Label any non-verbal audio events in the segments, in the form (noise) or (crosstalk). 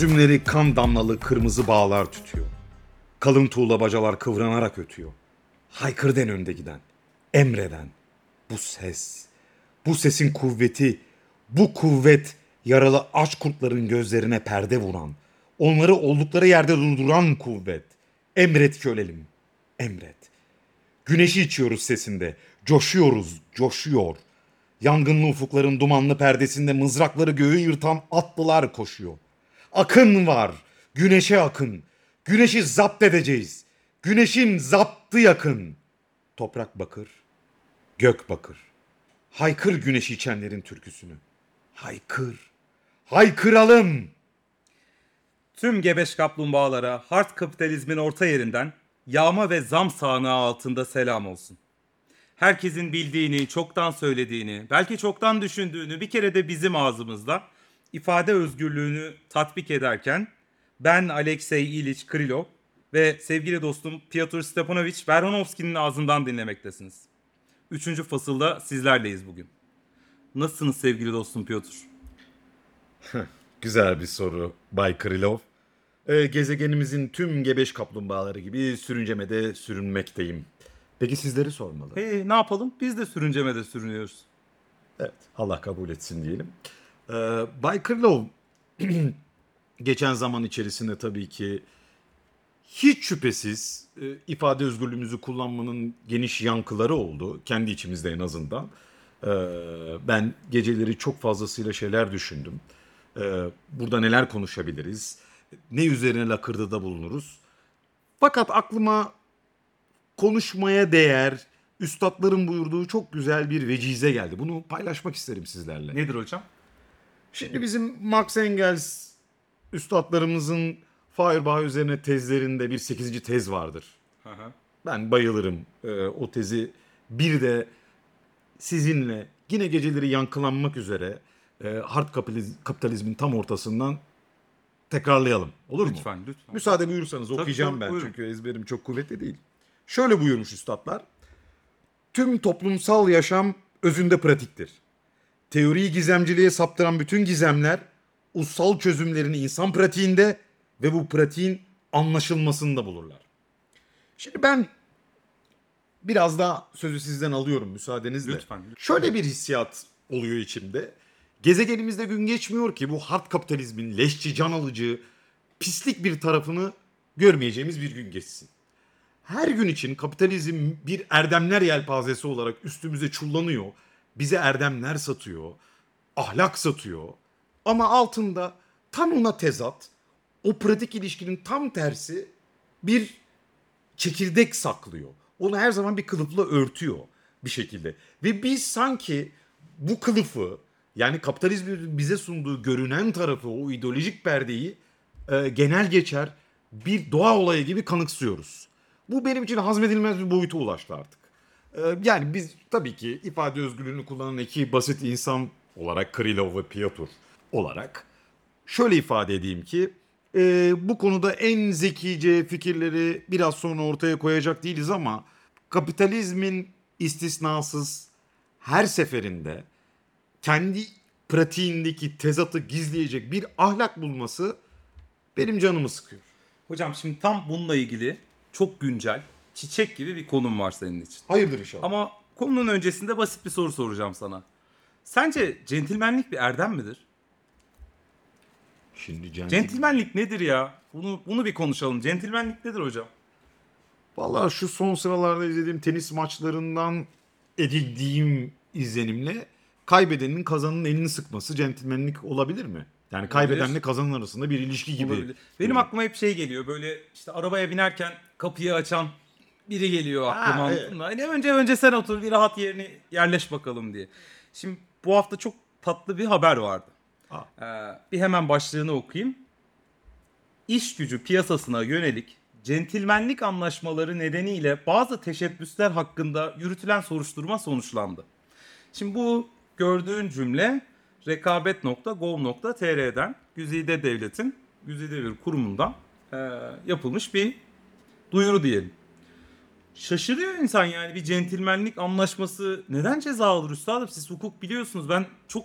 Üzümleri kan damlalı kırmızı bağlar tütüyor. Kalın tuğla bacalar kıvranarak ötüyor. Haykırden önde giden, emreden. Bu ses, bu sesin kuvveti, bu kuvvet yaralı aç kurtların gözlerine perde vuran, onları oldukları yerde durduran kuvvet. Emret ki ölelim, emret. Güneşi içiyoruz sesinde, coşuyoruz, coşuyor. Yangınlı ufukların dumanlı perdesinde mızrakları göğü yırtan atlılar koşuyor. Akın var, güneşe akın. Güneşi zapt edeceğiz. Güneşin zaptı yakın. Toprak bakır, gök bakır. Haykır güneş içenlerin türküsünü. Haykır. Haykıralım. Tüm gebeş kaplumbağalara hard kapitalizmin orta yerinden yağma ve zam sağanağı altında selam olsun. Herkesin bildiğini, çoktan söylediğini, belki çoktan düşündüğünü bir kere de bizim ağzımızda ifade özgürlüğünü tatbik ederken ben Alexey İliç Krylov ve sevgili dostum Piotr Stepanovich Verhonovski'nin ağzından dinlemektesiniz. Üçüncü fasılda sizlerleyiz bugün. Nasılsınız sevgili dostum Piotr? (laughs) Güzel bir soru Bay Krylov. Ee, gezegenimizin tüm gebeş kaplumbağaları gibi sürüncemede sürünmekteyim. Peki sizleri sormalı. Hey, ne yapalım? Biz de sürüncemede sürünüyoruz. Evet, Allah kabul etsin diyelim. Ee, Bay Krylov, (clears throat) geçen zaman içerisinde tabii ki hiç şüphesiz e, ifade özgürlüğümüzü kullanmanın geniş yankıları oldu. Kendi içimizde en azından. Ee, ben geceleri çok fazlasıyla şeyler düşündüm. Ee, burada neler konuşabiliriz? Ne üzerine lakırdıda bulunuruz? Fakat aklıma konuşmaya değer, üstadların buyurduğu çok güzel bir vecize geldi. Bunu paylaşmak isterim sizlerle. Nedir hocam? Şimdi bizim Marx Engels üstadlarımızın Feuerbach üzerine tezlerinde bir 8. tez vardır. Hı hı. Ben bayılırım e, o tezi. Bir de sizinle yine geceleri yankılanmak üzere e, hard kapitaliz- kapitalizmin tam ortasından tekrarlayalım. Olur mu? Lütfen, lütfen. Müsaade buyursanız okuyacağım tabii, ben buyurun. çünkü ezberim çok kuvvetli değil. Şöyle buyurmuş üstadlar. Tüm toplumsal yaşam özünde pratiktir. Teoriyi gizemciliğe saptıran bütün gizemler ussal çözümlerini insan pratiğinde ve bu pratiğin anlaşılmasında bulurlar. Şimdi ben biraz daha sözü sizden alıyorum müsaadenizle. Lütfen, lütfen. Şöyle bir hissiyat oluyor içimde. Gezegenimizde gün geçmiyor ki bu hard kapitalizmin leşçi, can alıcı, pislik bir tarafını görmeyeceğimiz bir gün geçsin. Her gün için kapitalizm bir erdemler yelpazesi olarak üstümüze çullanıyor. Bize erdemler satıyor, ahlak satıyor. Ama altında tam ona tezat, o pratik ilişkinin tam tersi bir çekirdek saklıyor. Onu her zaman bir kılıfla örtüyor bir şekilde. Ve biz sanki bu kılıfı yani kapitalizmin bize sunduğu görünen tarafı o ideolojik perdeyi e, genel geçer bir doğa olayı gibi kanıksıyoruz. Bu benim için hazmedilmez bir boyuta ulaştı artık. E, yani biz tabii ki ifade özgürlüğünü kullanan iki basit insan olarak Krylov ve Piotr olarak şöyle ifade edeyim ki e, bu konuda en zekice fikirleri biraz sonra ortaya koyacak değiliz ama kapitalizmin istisnasız her seferinde kendi pratiğindeki tezatı gizleyecek bir ahlak bulması benim canımı sıkıyor. Hocam şimdi tam bununla ilgili çok güncel, çiçek gibi bir konum var senin için. Hayırdır inşallah. Ama konunun öncesinde basit bir soru soracağım sana. Sence centilmenlik bir erdem midir? Şimdi centil... Centilmenlik nedir ya? Bunu bunu bir konuşalım. Centilmenlik nedir hocam? Vallahi şu son sıralarda izlediğim tenis maçlarından edindiğim izlenimle kaybedenin kazanın elini sıkması centilmenlik olabilir mi? Yani kaybedenle kazanan arasında bir ilişki gibi. Olabilir. Benim aklıma hep şey geliyor. Böyle işte arabaya binerken kapıyı açan biri geliyor aklıma. Ha, mı? Hani önce önce sen otur bir rahat yerine yerleş bakalım diye. Şimdi bu hafta çok tatlı bir haber vardı. Ha. Ee, bir hemen başlığını okuyayım. İş gücü piyasasına yönelik centilmenlik anlaşmaları nedeniyle bazı teşebbüsler hakkında yürütülen soruşturma sonuçlandı. Şimdi bu gördüğün cümle rekabet.gov.tr'den Güzide Devlet'in Güzide bir kurumundan e, yapılmış bir duyuru diyelim. Şaşırıyor insan yani bir centilmenlik anlaşması neden ceza alır üstadım? Siz hukuk biliyorsunuz. Ben çok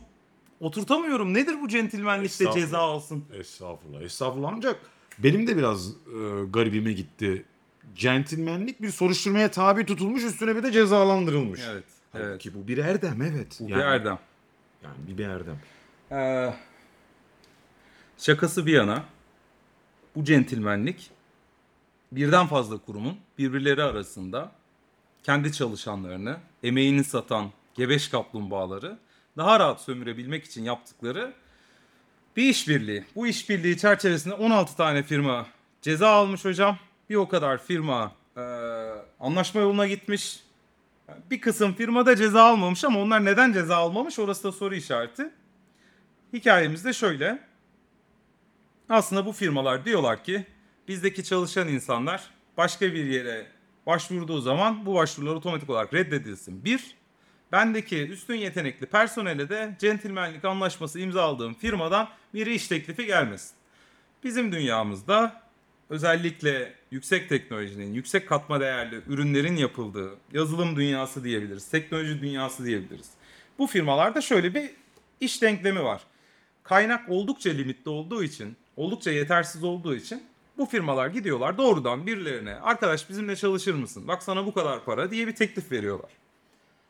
oturtamıyorum. Nedir bu centilmenlikte Estağfurullah. ceza alsın? Estağfurullah. Estağfurullah ancak benim de biraz e, garibime gitti. Centilmenlik bir soruşturmaya tabi tutulmuş üstüne bir de cezalandırılmış. Evet. Evet. Halbuki bu bir erdem evet. Bu yani, bir erdem. Yani bir, bir erdem. Ee, şakası bir yana bu centilmenlik birden fazla kurumun birbirleri arasında kendi çalışanlarını, emeğini satan gebeş kaplumbağaları daha rahat sömürebilmek için yaptıkları bir işbirliği. Bu işbirliği çerçevesinde 16 tane firma ceza almış hocam. Bir o kadar firma e, anlaşma yoluna gitmiş. Bir kısım firma da ceza almamış ama onlar neden ceza almamış orası da soru işareti. Hikayemiz de şöyle. Aslında bu firmalar diyorlar ki bizdeki çalışan insanlar başka bir yere başvurduğu zaman bu başvurular otomatik olarak reddedilsin. Bir, bendeki üstün yetenekli personele de centilmenlik anlaşması imzaladığım firmadan bir iş teklifi gelmesin. Bizim dünyamızda özellikle yüksek teknolojinin, yüksek katma değerli ürünlerin yapıldığı yazılım dünyası diyebiliriz, teknoloji dünyası diyebiliriz. Bu firmalarda şöyle bir iş denklemi var. Kaynak oldukça limitli olduğu için, oldukça yetersiz olduğu için bu firmalar gidiyorlar doğrudan birilerine arkadaş bizimle çalışır mısın? Bak sana bu kadar para diye bir teklif veriyorlar.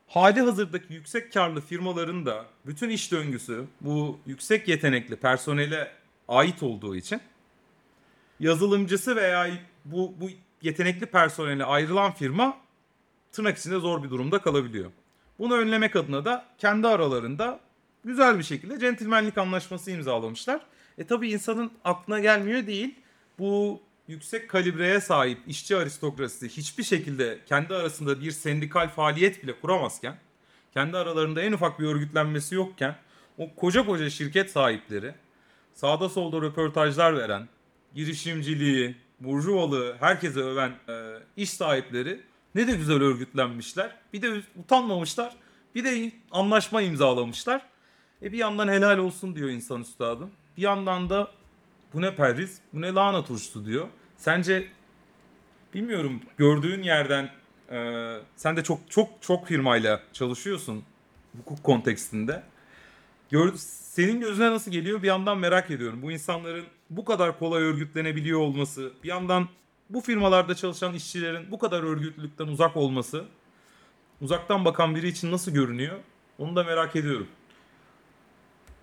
Hali hazırdaki yüksek karlı firmaların da bütün iş döngüsü bu yüksek yetenekli personele ait olduğu için yazılımcısı veya bu, bu yetenekli personele ayrılan firma tırnak içinde zor bir durumda kalabiliyor. Bunu önlemek adına da kendi aralarında güzel bir şekilde centilmenlik anlaşması imzalamışlar. E tabi insanın aklına gelmiyor değil. Bu yüksek kalibreye sahip işçi aristokrasisi hiçbir şekilde kendi arasında bir sendikal faaliyet bile kuramazken, kendi aralarında en ufak bir örgütlenmesi yokken o koca koca şirket sahipleri sağda solda röportajlar veren, girişimciliği, burjuvalığı herkese öven e, iş sahipleri ne de güzel örgütlenmişler. Bir de utanmamışlar. Bir de anlaşma imzalamışlar. E bir yandan helal olsun diyor insan üstadım. Bir yandan da bu ne perriz, bu ne lahana turşusu diyor. Sence bilmiyorum gördüğün yerden e, sen de çok çok çok firmayla çalışıyorsun hukuk kontekstinde. Gör, senin gözüne nasıl geliyor bir yandan merak ediyorum. Bu insanların bu kadar kolay örgütlenebiliyor olması, bir yandan bu firmalarda çalışan işçilerin bu kadar örgütlülükten uzak olması, uzaktan bakan biri için nasıl görünüyor? Onu da merak ediyorum.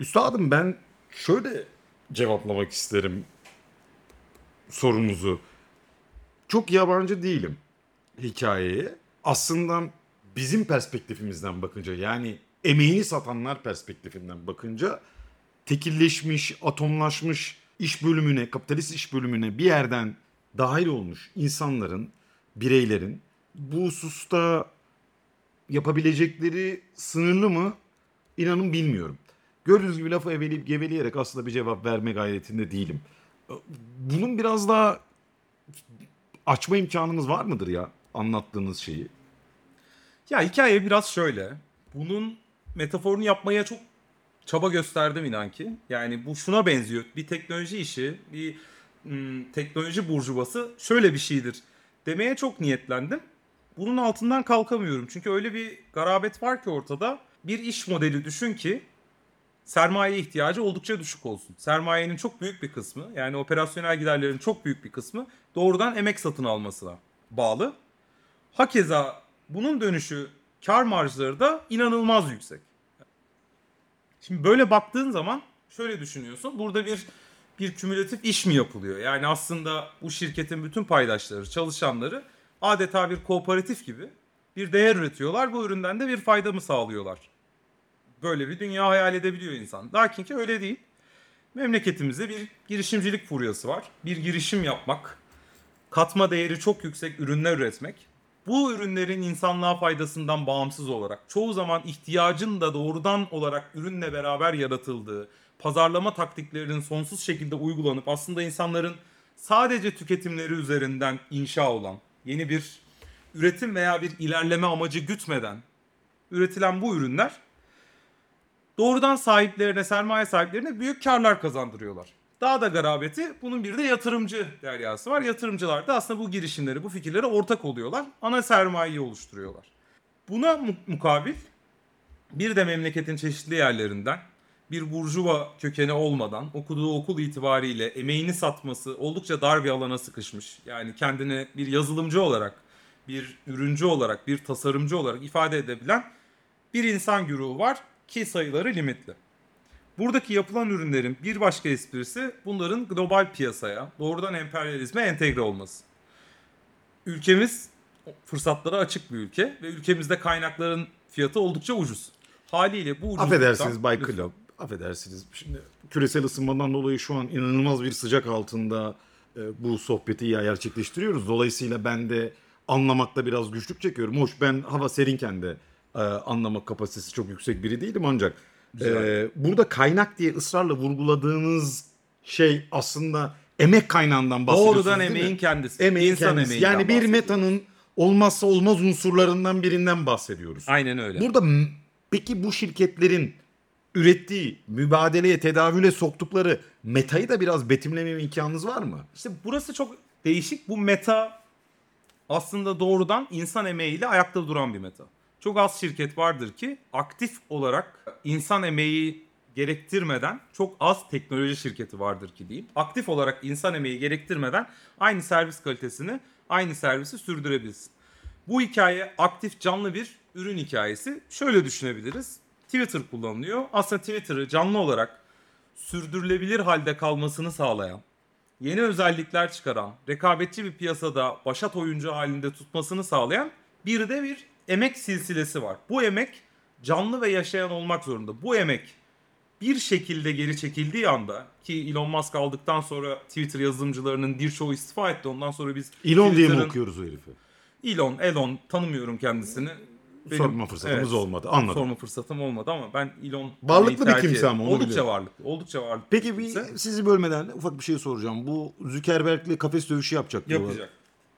Üstadım ben şöyle cevaplamak isterim sorunuzu. Çok yabancı değilim hikayeye. Aslında bizim perspektifimizden bakınca yani emeğini satanlar perspektifinden bakınca tekilleşmiş, atomlaşmış iş bölümüne, kapitalist iş bölümüne bir yerden dahil olmuş insanların, bireylerin bu hususta yapabilecekleri sınırlı mı? İnanın bilmiyorum. Gördüğünüz gibi lafı eveleyip geveleyerek aslında bir cevap verme gayretinde değilim. Bunun biraz daha açma imkanımız var mıdır ya anlattığınız şeyi? Ya hikaye biraz şöyle. Bunun metaforunu yapmaya çok çaba gösterdim inan ki. Yani bu şuna benziyor. Bir teknoloji işi, bir ım, teknoloji burjuvası şöyle bir şeydir demeye çok niyetlendim. Bunun altından kalkamıyorum. Çünkü öyle bir garabet var ki ortada. Bir iş modeli düşün ki sermaye ihtiyacı oldukça düşük olsun. Sermayenin çok büyük bir kısmı yani operasyonel giderlerin çok büyük bir kısmı doğrudan emek satın almasına bağlı. Hakeza bunun dönüşü kar marjları da inanılmaz yüksek. Şimdi böyle baktığın zaman şöyle düşünüyorsun. Burada bir bir kümülatif iş mi yapılıyor? Yani aslında bu şirketin bütün paydaşları, çalışanları adeta bir kooperatif gibi bir değer üretiyorlar. Bu üründen de bir fayda mı sağlıyorlar? Böyle bir dünya hayal edebiliyor insan. Lakin ki öyle değil. Memleketimizde bir girişimcilik furyası var. Bir girişim yapmak, katma değeri çok yüksek ürünler üretmek. Bu ürünlerin insanlığa faydasından bağımsız olarak çoğu zaman ihtiyacın da doğrudan olarak ürünle beraber yaratıldığı, pazarlama taktiklerinin sonsuz şekilde uygulanıp aslında insanların sadece tüketimleri üzerinden inşa olan yeni bir üretim veya bir ilerleme amacı gütmeden üretilen bu ürünler doğrudan sahiplerine, sermaye sahiplerine büyük karlar kazandırıyorlar. Daha da garabeti bunun bir de yatırımcı deryası var. Yatırımcılar da aslında bu girişimleri, bu fikirlere ortak oluyorlar. Ana sermayeyi oluşturuyorlar. Buna mu- mukabil bir de memleketin çeşitli yerlerinden bir burjuva kökeni olmadan okuduğu okul itibariyle emeğini satması oldukça dar bir alana sıkışmış. Yani kendini bir yazılımcı olarak, bir ürüncü olarak, bir tasarımcı olarak ifade edebilen bir insan güruhu var ki sayıları limitli. Buradaki yapılan ürünlerin bir başka esprisi bunların global piyasaya, doğrudan emperyalizme entegre olması. Ülkemiz fırsatlara açık bir ülke ve ülkemizde kaynakların fiyatı oldukça ucuz. Haliyle bu ucuzluktan... Affedersiniz Bay. Club. Affedersiniz. Şimdi küresel ısınmadan dolayı şu an inanılmaz bir sıcak altında e, bu sohbeti gerçekleştiriyoruz. Dolayısıyla ben de anlamakta biraz güçlük çekiyorum. Hoş ben hava serinken de e, anlamak kapasitesi çok yüksek biri değilim ancak Güzel. e, burada kaynak diye ısrarla vurguladığınız şey aslında emek kaynağından bahsediyorsunuz Doğrudan değil mi? emeğin kendisi. Emeğin insan kendisi. emeğinden Yani bir bahsediyoruz. metanın olmazsa olmaz unsurlarından birinden bahsediyoruz. Aynen öyle. Burada m- peki bu şirketlerin ürettiği, mübadeleye, tedavüle soktukları metayı da biraz betimleme imkanınız var mı? İşte burası çok değişik. Bu meta aslında doğrudan insan emeğiyle ayakta duran bir meta. Çok az şirket vardır ki aktif olarak insan emeği gerektirmeden çok az teknoloji şirketi vardır ki diyeyim. Aktif olarak insan emeği gerektirmeden aynı servis kalitesini, aynı servisi sürdürebilsin. Bu hikaye aktif canlı bir ürün hikayesi. Şöyle düşünebiliriz. Twitter kullanılıyor. Aslında Twitter'ı canlı olarak sürdürülebilir halde kalmasını sağlayan, yeni özellikler çıkaran, rekabetçi bir piyasada başat oyuncu halinde tutmasını sağlayan bir de bir emek silsilesi var. Bu emek canlı ve yaşayan olmak zorunda. Bu emek bir şekilde geri çekildiği anda ki Elon Musk aldıktan sonra Twitter yazılımcılarının birçoğu istifa etti. Ondan sonra biz Elon diye mi okuyoruz o herifi? Elon, Elon tanımıyorum kendisini. Benim- Sorma fırsatımız Evet, olmadı. Anladım. Sorma fırsatım olmadı ama ben Elon Varlıklı bir kimse ama Oldukça biliyorum. varlıklı. Oldukça varlıklı. Peki bir kimse. sizi bölmeden ufak bir şey soracağım. Bu Zuckerberg'le kafes dövüşü yapacak diyorlar. Yapacak.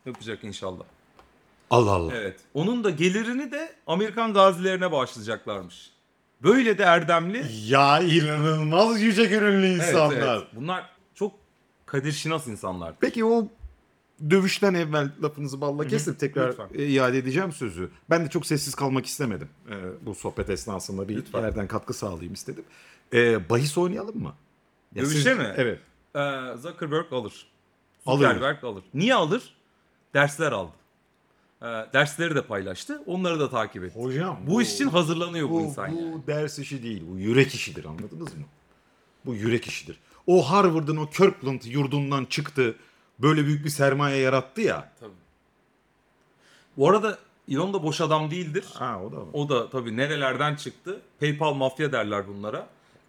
Yapacak inşallah. Allah Allah. Evet. Onun da gelirini de Amerikan gazilerine bağışlayacaklarmış. Böyle de erdemli. Ya inanılmaz yüce gönüllü Evet, insanlar. evet. Bunlar çok kadir şinas insanlar. Peki o dövüşten evvel lafınızı balla kesip tekrar Lütfen. e, iade edeceğim sözü. Ben de çok sessiz kalmak istemedim. e, bu sohbet esnasında bir Lütfen. yerden katkı sağlayayım istedim. E, bahis oynayalım mı? Ya Dövüşe siz- mi? Evet. Ee, Zuckerberg alır. Alır. Zuckerberg alır. Niye alır? Dersler aldı. Ee, dersleri de paylaştı. Onları da takip etti. Hocam Bu iş için hazırlanıyor bu, bu, insan bu yani. ders işi değil. Bu yürek işidir anladınız mı? Bu yürek işidir. O Harvard'ın o Kirkland yurdundan çıktı. Böyle büyük bir sermaye yarattı ya. Tabii. Bu arada Elon da boş adam değildir. Ha o da var. O da tabii nerelerden çıktı? PayPal mafya derler bunlara.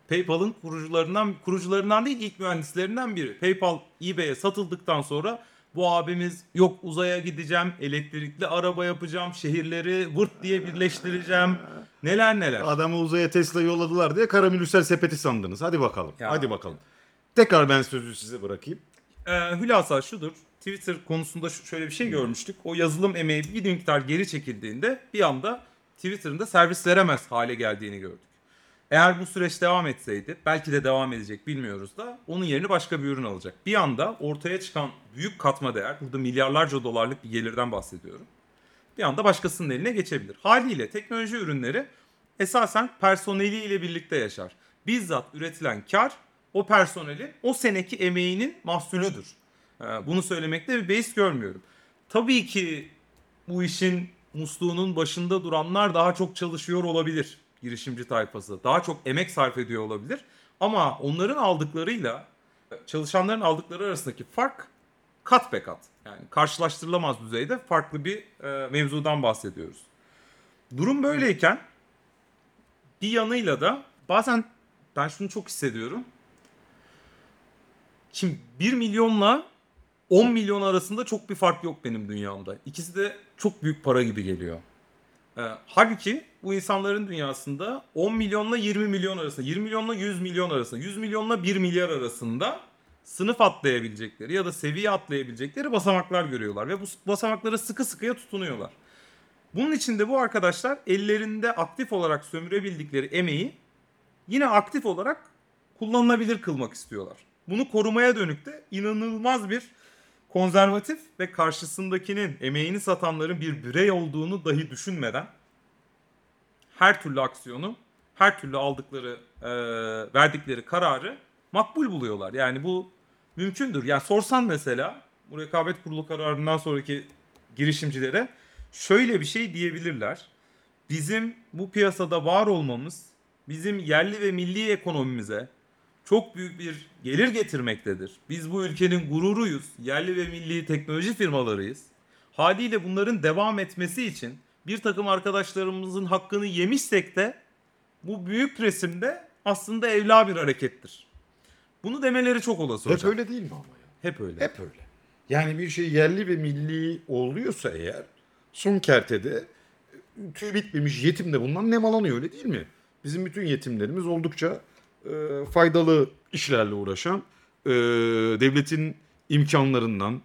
PayPal'ın kurucularından kurucularından değil ilk mühendislerinden biri. PayPal eBay'e satıldıktan sonra bu abimiz yok uzaya gideceğim, elektrikli araba yapacağım, şehirleri vırt diye birleştireceğim. Neler neler. Adamı uzaya Tesla yolladılar diye karamülüsel sepeti sandınız. Hadi bakalım. Ya. Hadi bakalım. Tekrar ben sözü size bırakayım. Ee, hülasa şudur. Twitter konusunda şu- şöyle bir şey görmüştük. O yazılım emeği bir miktar geri çekildiğinde bir anda Twitter'ın da servis veremez hale geldiğini gördük. Eğer bu süreç devam etseydi, belki de devam edecek bilmiyoruz da onun yerini başka bir ürün alacak. Bir anda ortaya çıkan büyük katma değer, burada milyarlarca dolarlık bir gelirden bahsediyorum. Bir anda başkasının eline geçebilir. Haliyle teknoloji ürünleri esasen personeliyle birlikte yaşar. Bizzat üretilen kar o personelin o seneki emeğinin mahsulüdür. Ee, Bunu söylemekte bir beis görmüyorum. Tabii ki bu işin musluğunun başında duranlar daha çok çalışıyor olabilir girişimci tayfası. Daha çok emek sarf ediyor olabilir. Ama onların aldıklarıyla çalışanların aldıkları arasındaki fark kat be kat. Yani karşılaştırılamaz düzeyde farklı bir e, mevzudan bahsediyoruz. Durum böyleyken bir yanıyla da bazen ben şunu çok hissediyorum. Şimdi 1 milyonla 10 milyon arasında çok bir fark yok benim dünyamda. İkisi de çok büyük para gibi geliyor. Ee, halbuki bu insanların dünyasında 10 milyonla 20 milyon arasında, 20 milyonla 100 milyon arasında, 100 milyonla 1 milyar arasında sınıf atlayabilecekleri ya da seviye atlayabilecekleri basamaklar görüyorlar ve bu basamaklara sıkı sıkıya tutunuyorlar. Bunun için de bu arkadaşlar ellerinde aktif olarak sömürebildikleri emeği yine aktif olarak kullanılabilir kılmak istiyorlar. Bunu korumaya dönük de inanılmaz bir konservatif ve karşısındakinin emeğini satanların bir birey olduğunu dahi düşünmeden her türlü aksiyonu her türlü aldıkları, e, verdikleri kararı makbul buluyorlar. Yani bu mümkündür. Yani sorsan mesela bu rekabet kurulu kararından sonraki girişimcilere şöyle bir şey diyebilirler. Bizim bu piyasada var olmamız bizim yerli ve milli ekonomimize çok büyük bir gelir getirmektedir. Biz bu ülkenin gururuyuz. Yerli ve milli teknoloji firmalarıyız. Haliyle bunların devam etmesi için bir takım arkadaşlarımızın hakkını yemişsek de bu büyük resimde aslında evla bir harekettir. Bunu demeleri çok olası Hep hocam. öyle değil mi ama ya? Hep öyle. Hep öyle. Yani bir şey yerli ve milli oluyorsa eğer son kertede e, tüy bitmemiş yetim de bundan nemalanıyor öyle değil mi? Bizim bütün yetimlerimiz oldukça e, faydalı işlerle uğraşan e, devletin imkanlarından,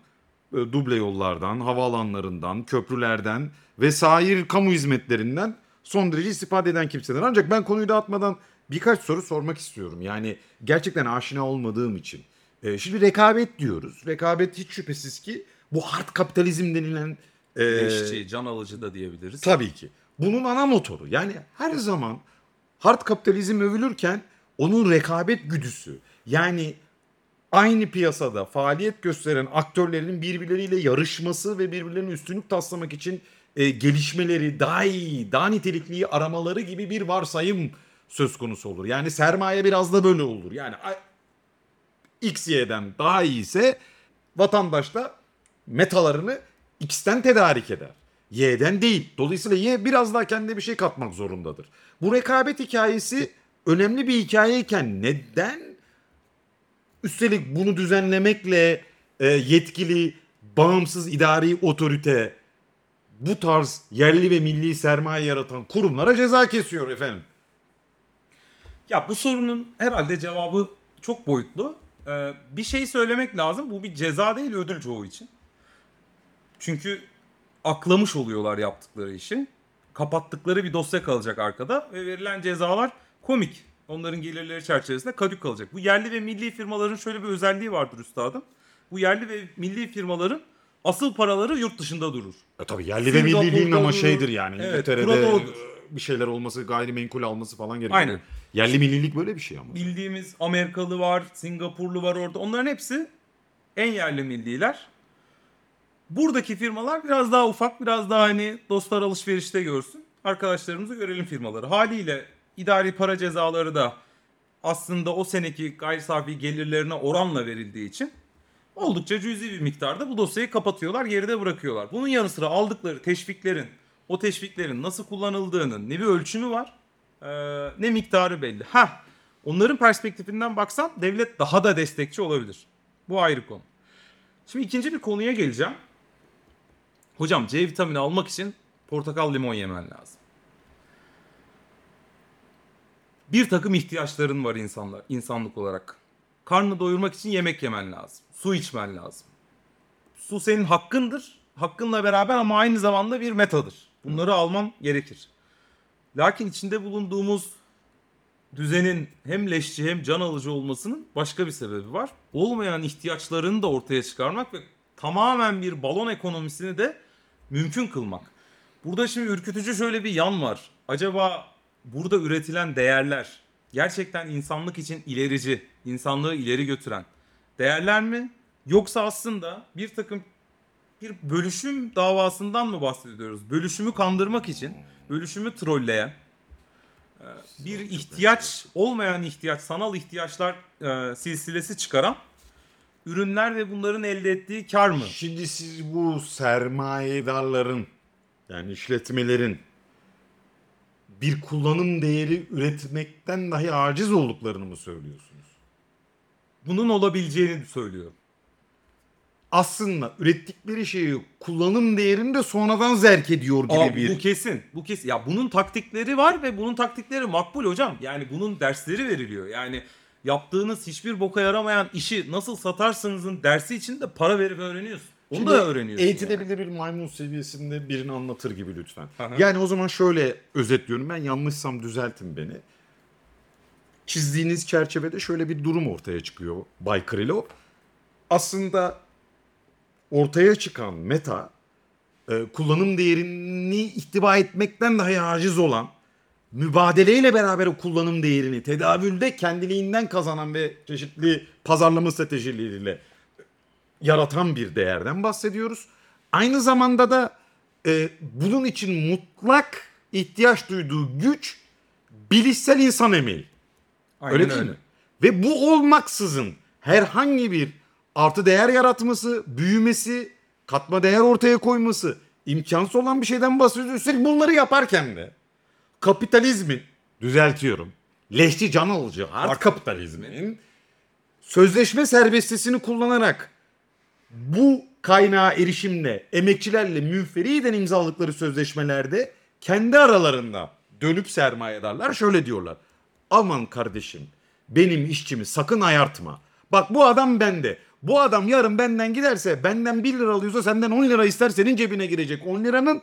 e, duble yollardan, havaalanlarından, köprülerden vesaire kamu hizmetlerinden son derece istifade eden kimseler. Ancak ben konuyu dağıtmadan birkaç soru sormak istiyorum. Yani gerçekten aşina olmadığım için. E, şimdi rekabet diyoruz. Rekabet hiç şüphesiz ki bu hard kapitalizm denilen e, Leşçi, can alıcı da diyebiliriz. Tabii ki. Bunun ana motoru. Yani her zaman hard kapitalizm övülürken onun rekabet güdüsü. Yani aynı piyasada faaliyet gösteren aktörlerin birbirleriyle yarışması ve birbirlerinin üstünlük taslamak için e, gelişmeleri, daha iyi, daha nitelikliyi aramaları gibi bir varsayım söz konusu olur. Yani sermaye biraz da böyle olur. Yani X, Y'den daha iyi ise vatandaş da metalarını X'ten tedarik eder. Y'den değil. Dolayısıyla Y biraz daha kendine bir şey katmak zorundadır. Bu rekabet hikayesi önemli bir hikayeyken neden üstelik bunu düzenlemekle e, yetkili bağımsız idari otorite bu tarz yerli ve milli sermaye yaratan kurumlara ceza kesiyor efendim. Ya bu sorunun herhalde cevabı çok boyutlu. Ee, bir şey söylemek lazım. Bu bir ceza değil ödül çoğu için. Çünkü aklamış oluyorlar yaptıkları işi. Kapattıkları bir dosya kalacak arkada ve verilen cezalar komik. Onların gelirleri çerçevesinde kadük kalacak. Bu yerli ve milli firmaların şöyle bir özelliği vardır üstadım. Bu yerli ve milli firmaların asıl paraları yurt dışında durur. E tabii yerli ve milli değil ama şeydir yani. Evet, İngiltere'de bir şeyler olması, gayrimenkul alması falan gerekiyor. Aynen. Yerli millilik böyle bir şey ama. bildiğimiz Amerikalı var, Singapurlu var orada. Onların hepsi en yerli milliler. Buradaki firmalar biraz daha ufak, biraz daha hani dostlar alışverişte görsün. Arkadaşlarımızı görelim firmaları. Haliyle idari para cezaları da aslında o seneki gayri safi gelirlerine oranla verildiği için oldukça cüzi bir miktarda bu dosyayı kapatıyorlar, geride bırakıyorlar. Bunun yanı sıra aldıkları teşviklerin, o teşviklerin nasıl kullanıldığının ne bir ölçümü var, ne miktarı belli. Ha, onların perspektifinden baksan devlet daha da destekçi olabilir. Bu ayrı konu. Şimdi ikinci bir konuya geleceğim. Hocam C vitamini almak için portakal limon yemen lazım. Bir takım ihtiyaçların var insanlar, insanlık olarak. Karnını doyurmak için yemek yemen lazım. Su içmen lazım. Su senin hakkındır. Hakkınla beraber ama aynı zamanda bir metadır. Bunları alman gerekir. Lakin içinde bulunduğumuz düzenin hem leşçi hem can alıcı olmasının başka bir sebebi var. Olmayan ihtiyaçlarını da ortaya çıkarmak ve tamamen bir balon ekonomisini de mümkün kılmak. Burada şimdi ürkütücü şöyle bir yan var. Acaba burada üretilen değerler gerçekten insanlık için ilerici, insanlığı ileri götüren değerler mi? Yoksa aslında bir takım bir bölüşüm davasından mı bahsediyoruz? Bölüşümü kandırmak için, bölüşümü trolleyen, e, bir ihtiyaç olmayan ihtiyaç, sanal ihtiyaçlar e, silsilesi çıkaran ürünler ve bunların elde ettiği kar mı? Şimdi siz bu sermayedarların yani işletmelerin bir kullanım değeri üretmekten dahi aciz olduklarını mı söylüyorsunuz? Bunun olabileceğini söylüyorum. Aslında ürettikleri şeyi kullanım değerini de sonradan zerk ediyor gibi Aa, bir... Bu kesin. Bu kesin. Ya bunun taktikleri var ve bunun taktikleri makbul hocam. Yani bunun dersleri veriliyor. Yani yaptığınız hiçbir boka yaramayan işi nasıl satarsınızın dersi için de para verip öğreniyorsun. Onu Şimdi da öğreniyorsun. yani. Eğitilebilir bir maymun seviyesinde birini anlatır gibi lütfen. Aha. Yani o zaman şöyle özetliyorum ben yanlışsam düzeltin beni. Çizdiğiniz çerçevede şöyle bir durum ortaya çıkıyor Bay Krilo. Aslında ortaya çıkan meta e, kullanım değerini ihtiva etmekten dahi aciz olan mübadeleyle beraber o kullanım değerini tedavülde kendiliğinden kazanan ve çeşitli pazarlama stratejileriyle yaratan bir değerden bahsediyoruz. Aynı zamanda da e, bunun için mutlak ihtiyaç duyduğu güç bilişsel insan emeği. Aynen öyle değil mi? Ve bu olmaksızın herhangi bir artı değer yaratması, büyümesi, katma değer ortaya koyması imkansız olan bir şeyden bahsediyoruz. Üstelik bunları yaparken de kapitalizmin, düzeltiyorum, leşçi can alıcı hard kapitalizmin sözleşme serbestisini kullanarak bu kaynağa erişimle emekçilerle münferiden imzaladıkları sözleşmelerde kendi aralarında dönüp sermayedarlar şöyle diyorlar. Aman kardeşim benim işçimi sakın ayartma. Bak bu adam bende. Bu adam yarın benden giderse benden 1 lira alıyorsa senden 10 lira ister senin cebine girecek. 10 liranın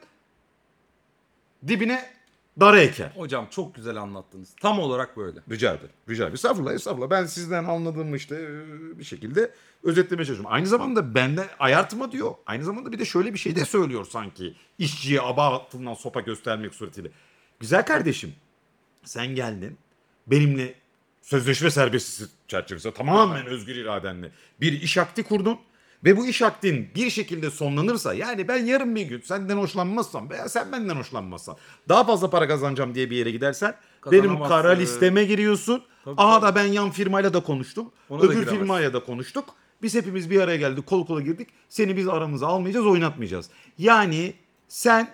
dibine dara eker. Hocam çok güzel anlattınız. Tam olarak böyle. Rica ederim. Rica ederim. Estağfurullah, estağfurullah. Ben sizden anladığım işte e, bir şekilde özetlemeye çalışıyorum. Aynı zamanda benden ayartma diyor. Aynı zamanda bir de şöyle bir şey de söylüyor sanki. İşçiye aba altından sopa göstermek suretiyle. Güzel kardeşim sen geldin benimle sözleşme serbestisi çerçevesinde tamamen özgür iradenle bir iş akti kurdun. Ve bu iş aktin bir şekilde sonlanırsa yani ben yarın bir gün senden hoşlanmazsam veya sen benden hoşlanmazsan daha fazla para kazanacağım diye bir yere gidersen benim kara listeme giriyorsun. Tabii, Aha tabii. da ben yan firmayla da konuştum. Ona da Öbür giremezsin. firmayla da konuştuk. Biz hepimiz bir araya geldik kol kola girdik. Seni biz aramıza almayacağız oynatmayacağız. Yani sen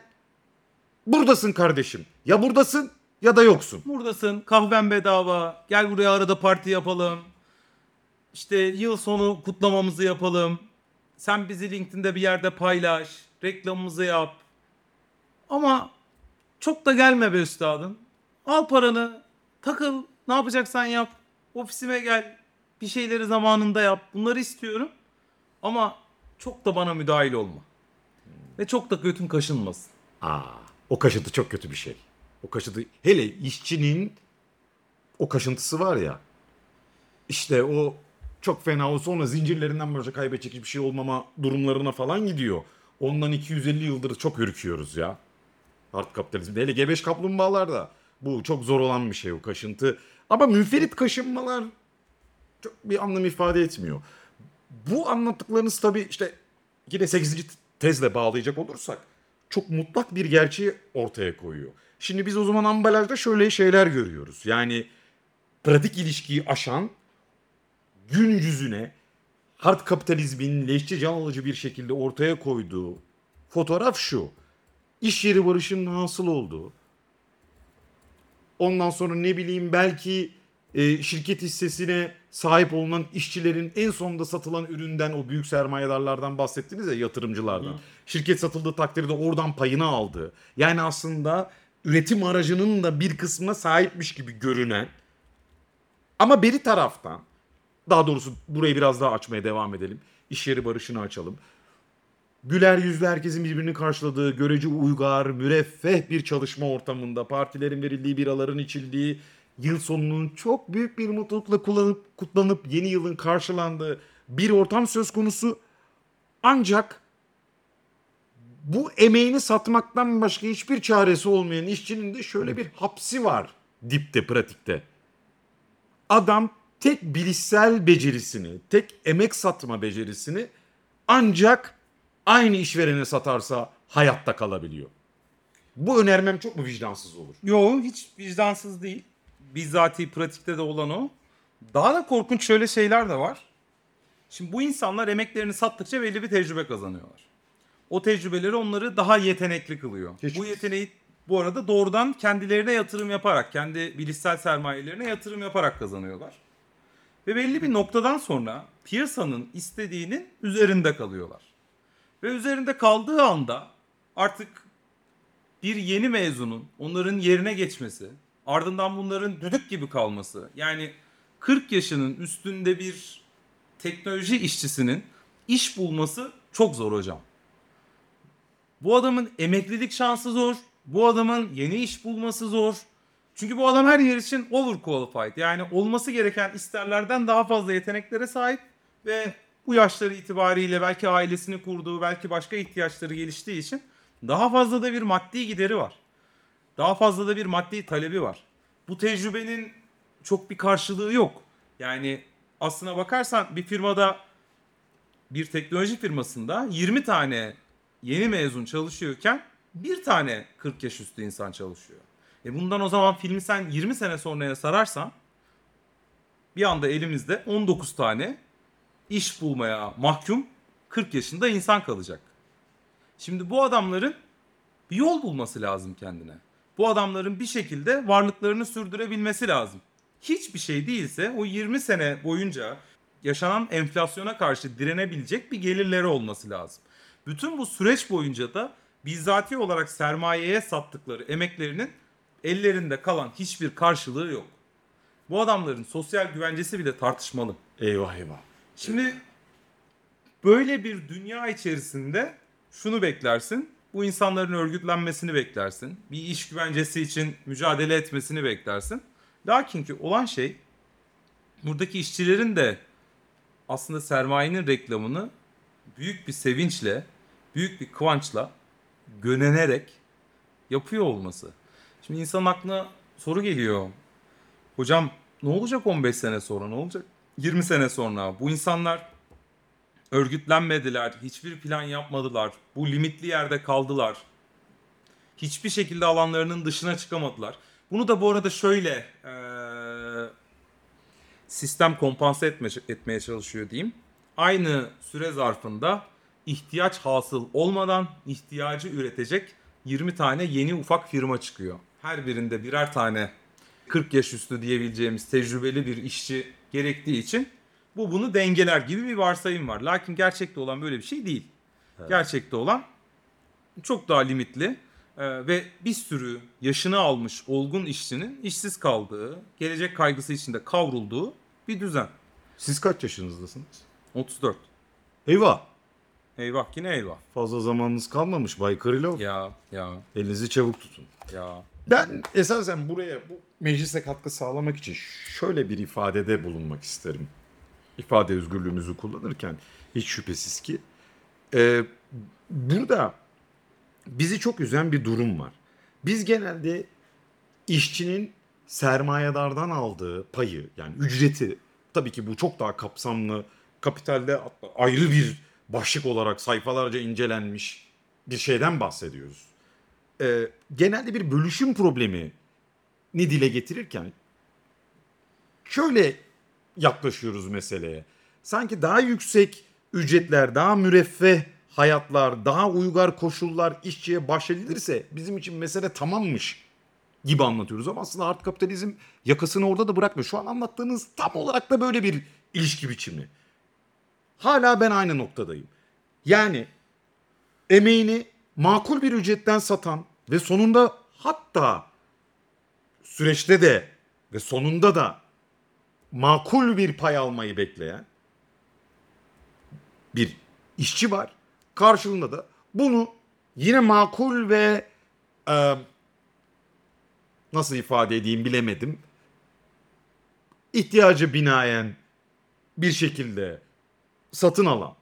buradasın kardeşim. Ya buradasın ya da yoksun. Buradasın, kahven bedava, gel buraya arada parti yapalım. İşte yıl sonu kutlamamızı yapalım. Sen bizi LinkedIn'de bir yerde paylaş, reklamımızı yap. Ama çok da gelme be üstadım. Al paranı, takıl, ne yapacaksan yap. Ofisime gel, bir şeyleri zamanında yap. Bunları istiyorum. Ama çok da bana müdahil olma. Ve çok da götün kaşınmasın. Aa, o kaşıntı çok kötü bir şey. O kaşıntı hele işçinin o kaşıntısı var ya. İşte o çok fena o sonra zincirlerinden başka kaybedecek hiçbir şey olmama durumlarına falan gidiyor. Ondan 250 yıldır çok ürküyoruz ya. Hard kapitalizmde. Hele gebeş kaplumbağalar da bu çok zor olan bir şey o kaşıntı. Ama münferit kaşınmalar çok bir anlam ifade etmiyor. Bu anlattıklarınız tabii işte yine 8. tezle bağlayacak olursak çok mutlak bir gerçeği ortaya koyuyor. Şimdi biz o zaman ambalajda şöyle şeyler görüyoruz. Yani pratik ilişkiyi aşan gün yüzüne hard kapitalizmin leşçe can alıcı bir şekilde ortaya koyduğu fotoğraf şu. İş yeri barışının hasıl olduğu. Ondan sonra ne bileyim belki e, şirket hissesine sahip olunan işçilerin en sonunda satılan üründen o büyük sermayedarlardan bahsettiniz ya yatırımcılardan. Şirket satıldığı takdirde oradan payını aldı. Yani aslında üretim aracının da bir kısmına sahipmiş gibi görünen ama beri taraftan daha doğrusu burayı biraz daha açmaya devam edelim. İş yeri barışını açalım. Güler yüzlü herkesin birbirini karşıladığı, görece uygar, müreffeh bir çalışma ortamında partilerin verildiği biraların içildiği, yıl sonunun çok büyük bir mutlulukla kullanıp, kutlanıp yeni yılın karşılandığı bir ortam söz konusu. Ancak bu emeğini satmaktan başka hiçbir çaresi olmayan işçinin de şöyle bir hapsi var dipte, pratikte adam tek bilişsel becerisini, tek emek satma becerisini ancak aynı işverene satarsa hayatta kalabiliyor. Bu önermem çok mu vicdansız olur? Yo hiç vicdansız değil. Bizzati pratikte de olan o. Daha da korkunç şöyle şeyler de var. Şimdi bu insanlar emeklerini sattıkça belli bir tecrübe kazanıyorlar. O tecrübeleri onları daha yetenekli kılıyor. Hiç- Bu yeteneği bu arada doğrudan kendilerine yatırım yaparak, kendi bilişsel sermayelerine yatırım yaparak kazanıyorlar. Ve belli bir noktadan sonra piyasanın istediğinin üzerinde kalıyorlar. Ve üzerinde kaldığı anda artık bir yeni mezunun onların yerine geçmesi, ardından bunların düdük gibi kalması. Yani 40 yaşının üstünde bir teknoloji işçisinin iş bulması çok zor hocam. Bu adamın emeklilik şansı zor. Bu adamın yeni iş bulması zor. Çünkü bu adam her yer için overqualified. Yani olması gereken isterlerden daha fazla yeteneklere sahip ve bu yaşları itibariyle belki ailesini kurduğu, belki başka ihtiyaçları geliştiği için daha fazla da bir maddi gideri var. Daha fazla da bir maddi talebi var. Bu tecrübenin çok bir karşılığı yok. Yani aslına bakarsan bir firmada bir teknoloji firmasında 20 tane yeni mezun çalışıyorken bir tane 40 yaş üstü insan çalışıyor. E bundan o zaman filmi sen 20 sene sonraya sararsan bir anda elimizde 19 tane iş bulmaya mahkum 40 yaşında insan kalacak. Şimdi bu adamların bir yol bulması lazım kendine. Bu adamların bir şekilde varlıklarını sürdürebilmesi lazım. Hiçbir şey değilse o 20 sene boyunca yaşanan enflasyona karşı direnebilecek bir gelirleri olması lazım. Bütün bu süreç boyunca da bizzati olarak sermayeye sattıkları emeklerinin ellerinde kalan hiçbir karşılığı yok. Bu adamların sosyal güvencesi bile tartışmalı. Eyvah eyvah. Şimdi böyle bir dünya içerisinde şunu beklersin. Bu insanların örgütlenmesini beklersin. Bir iş güvencesi için mücadele etmesini beklersin. Lakin ki olan şey buradaki işçilerin de aslında sermayenin reklamını büyük bir sevinçle, büyük bir kıvançla gönenerek yapıyor olması. Şimdi insanın aklına soru geliyor. Hocam ne olacak 15 sene sonra ne olacak? 20 sene sonra bu insanlar örgütlenmediler, hiçbir plan yapmadılar, bu limitli yerde kaldılar. Hiçbir şekilde alanlarının dışına çıkamadılar. Bunu da bu arada şöyle eee, sistem kompanse etme, etmeye çalışıyor diyeyim. Aynı süre zarfında ihtiyaç hasıl olmadan ihtiyacı üretecek 20 tane yeni ufak firma çıkıyor. Her birinde birer tane 40 yaş üstü diyebileceğimiz tecrübeli bir işçi gerektiği için bu bunu dengeler gibi bir varsayım var. Lakin gerçekte olan böyle bir şey değil. Gerçekte olan çok daha limitli e, ve bir sürü yaşını almış olgun işçinin işsiz kaldığı, gelecek kaygısı içinde kavrulduğu bir düzen. Siz kaç yaşınızdasınız? 34. Eyvah. Eyvah yine eyvah. Fazla zamanınız kalmamış Bay Krylov. Ya ya Elinizi çabuk tutun. ya. Ben esasen buraya bu meclise katkı sağlamak için şöyle bir ifadede bulunmak isterim. İfade özgürlüğümüzü kullanırken hiç şüphesiz ki e, burada bizi çok üzen bir durum var. Biz genelde işçinin sermayedardan aldığı payı yani ücreti tabii ki bu çok daha kapsamlı kapitalde ayrı bir başlık olarak sayfalarca incelenmiş bir şeyden bahsediyoruz. Ee, genelde bir bölüşüm problemi ni dile getirirken şöyle yaklaşıyoruz meseleye. Sanki daha yüksek ücretler, daha müreffeh hayatlar, daha uygar koşullar işçiye bahşedilirse bizim için mesele tamammış gibi anlatıyoruz. Ama aslında art kapitalizm yakasını orada da bırakmıyor. Şu an anlattığınız tam olarak da böyle bir ilişki biçimi. Hala ben aynı noktadayım. Yani emeğini makul bir ücretten satan ve sonunda hatta süreçte de ve sonunda da makul bir pay almayı bekleyen bir işçi var. Karşılığında da bunu yine makul ve e, nasıl ifade edeyim bilemedim. İhtiyacı binaen bir şekilde satın alan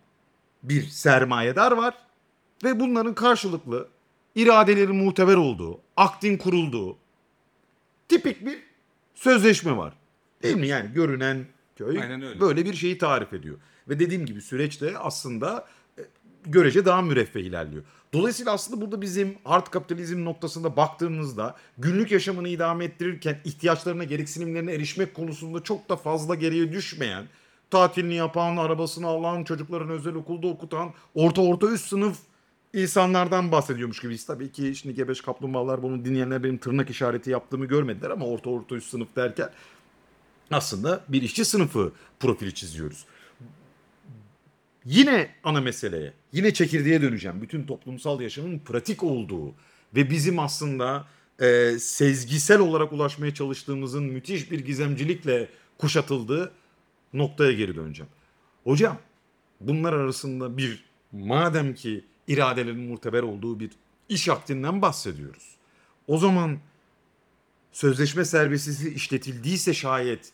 bir sermayedar var ve bunların karşılıklı iradeleri muteber olduğu, akdin kurulduğu tipik bir sözleşme var. Değil mi? Yani görünen köy böyle bir şeyi tarif ediyor. Ve dediğim gibi süreçte aslında e, görece daha müreffeh ilerliyor. Dolayısıyla aslında burada bizim art kapitalizm noktasında baktığımızda günlük yaşamını idame ettirirken ihtiyaçlarına, gereksinimlerine erişmek konusunda çok da fazla geriye düşmeyen, tatilini yapan, arabasını alan, çocukların özel okulda okutan, orta orta üst sınıf insanlardan bahsediyormuş gibiyiz. Tabii ki şimdi gebeş kaplumbağalar bunu dinleyenler benim tırnak işareti yaptığımı görmediler ama orta orta üst sınıf derken aslında bir işçi sınıfı profili çiziyoruz. Yine ana meseleye, yine çekirdeğe döneceğim. Bütün toplumsal yaşamın pratik olduğu ve bizim aslında e, sezgisel olarak ulaşmaya çalıştığımızın müthiş bir gizemcilikle kuşatıldığı noktaya geri döneceğim. Hocam bunlar arasında bir madem ki iradelerin muteber olduğu bir iş akdinden bahsediyoruz. O zaman sözleşme serbestisi işletildiyse şayet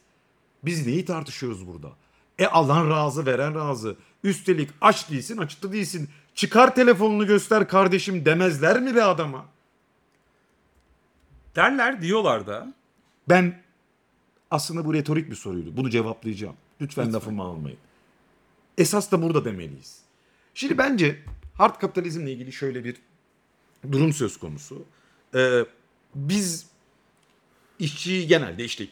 biz neyi tartışıyoruz burada? E alan razı veren razı. Üstelik aç değilsin açıkta değilsin. Çıkar telefonunu göster kardeşim demezler mi be adama? Derler diyorlar da. Ben aslında bu retorik bir soruydu. Bunu cevaplayacağım. Lütfen, lafımı almayın. Esas da burada demeliyiz. Şimdi bence hard kapitalizmle ilgili şöyle bir durum söz konusu. Ee, biz işçiyi genelde işte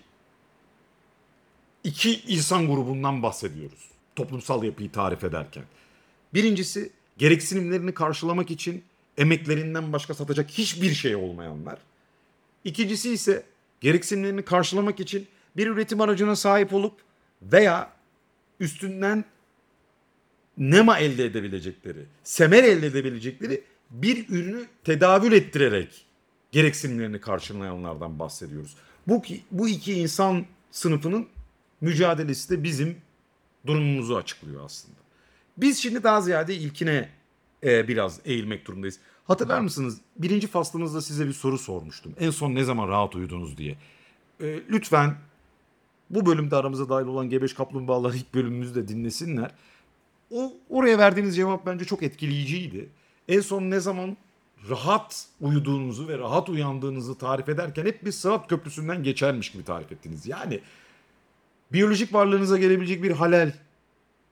iki insan grubundan bahsediyoruz. Toplumsal yapıyı tarif ederken. Birincisi gereksinimlerini karşılamak için emeklerinden başka satacak hiçbir şey olmayanlar. İkincisi ise gereksinimlerini karşılamak için bir üretim aracına sahip olup veya üstünden nema elde edebilecekleri, semer elde edebilecekleri bir ürünü tedavül ettirerek gereksinimlerini karşılayanlardan bahsediyoruz. Bu, bu iki insan sınıfının mücadelesi de bizim durumumuzu açıklıyor aslında. Biz şimdi daha ziyade ilkine e, biraz eğilmek durumundayız. Hatırlar mısınız? Birinci faslımızda size bir soru sormuştum. En son ne zaman rahat uyudunuz diye. E, lütfen bu bölümde aramıza dahil olan Gebeş Kaplumbağalar ilk bölümümüzü de dinlesinler. O oraya verdiğiniz cevap bence çok etkileyiciydi. En son ne zaman rahat uyuduğunuzu ve rahat uyandığınızı tarif ederken hep bir Sırat Köprüsü'nden geçermiş gibi tarif ettiniz. Yani biyolojik varlığınıza gelebilecek bir halel,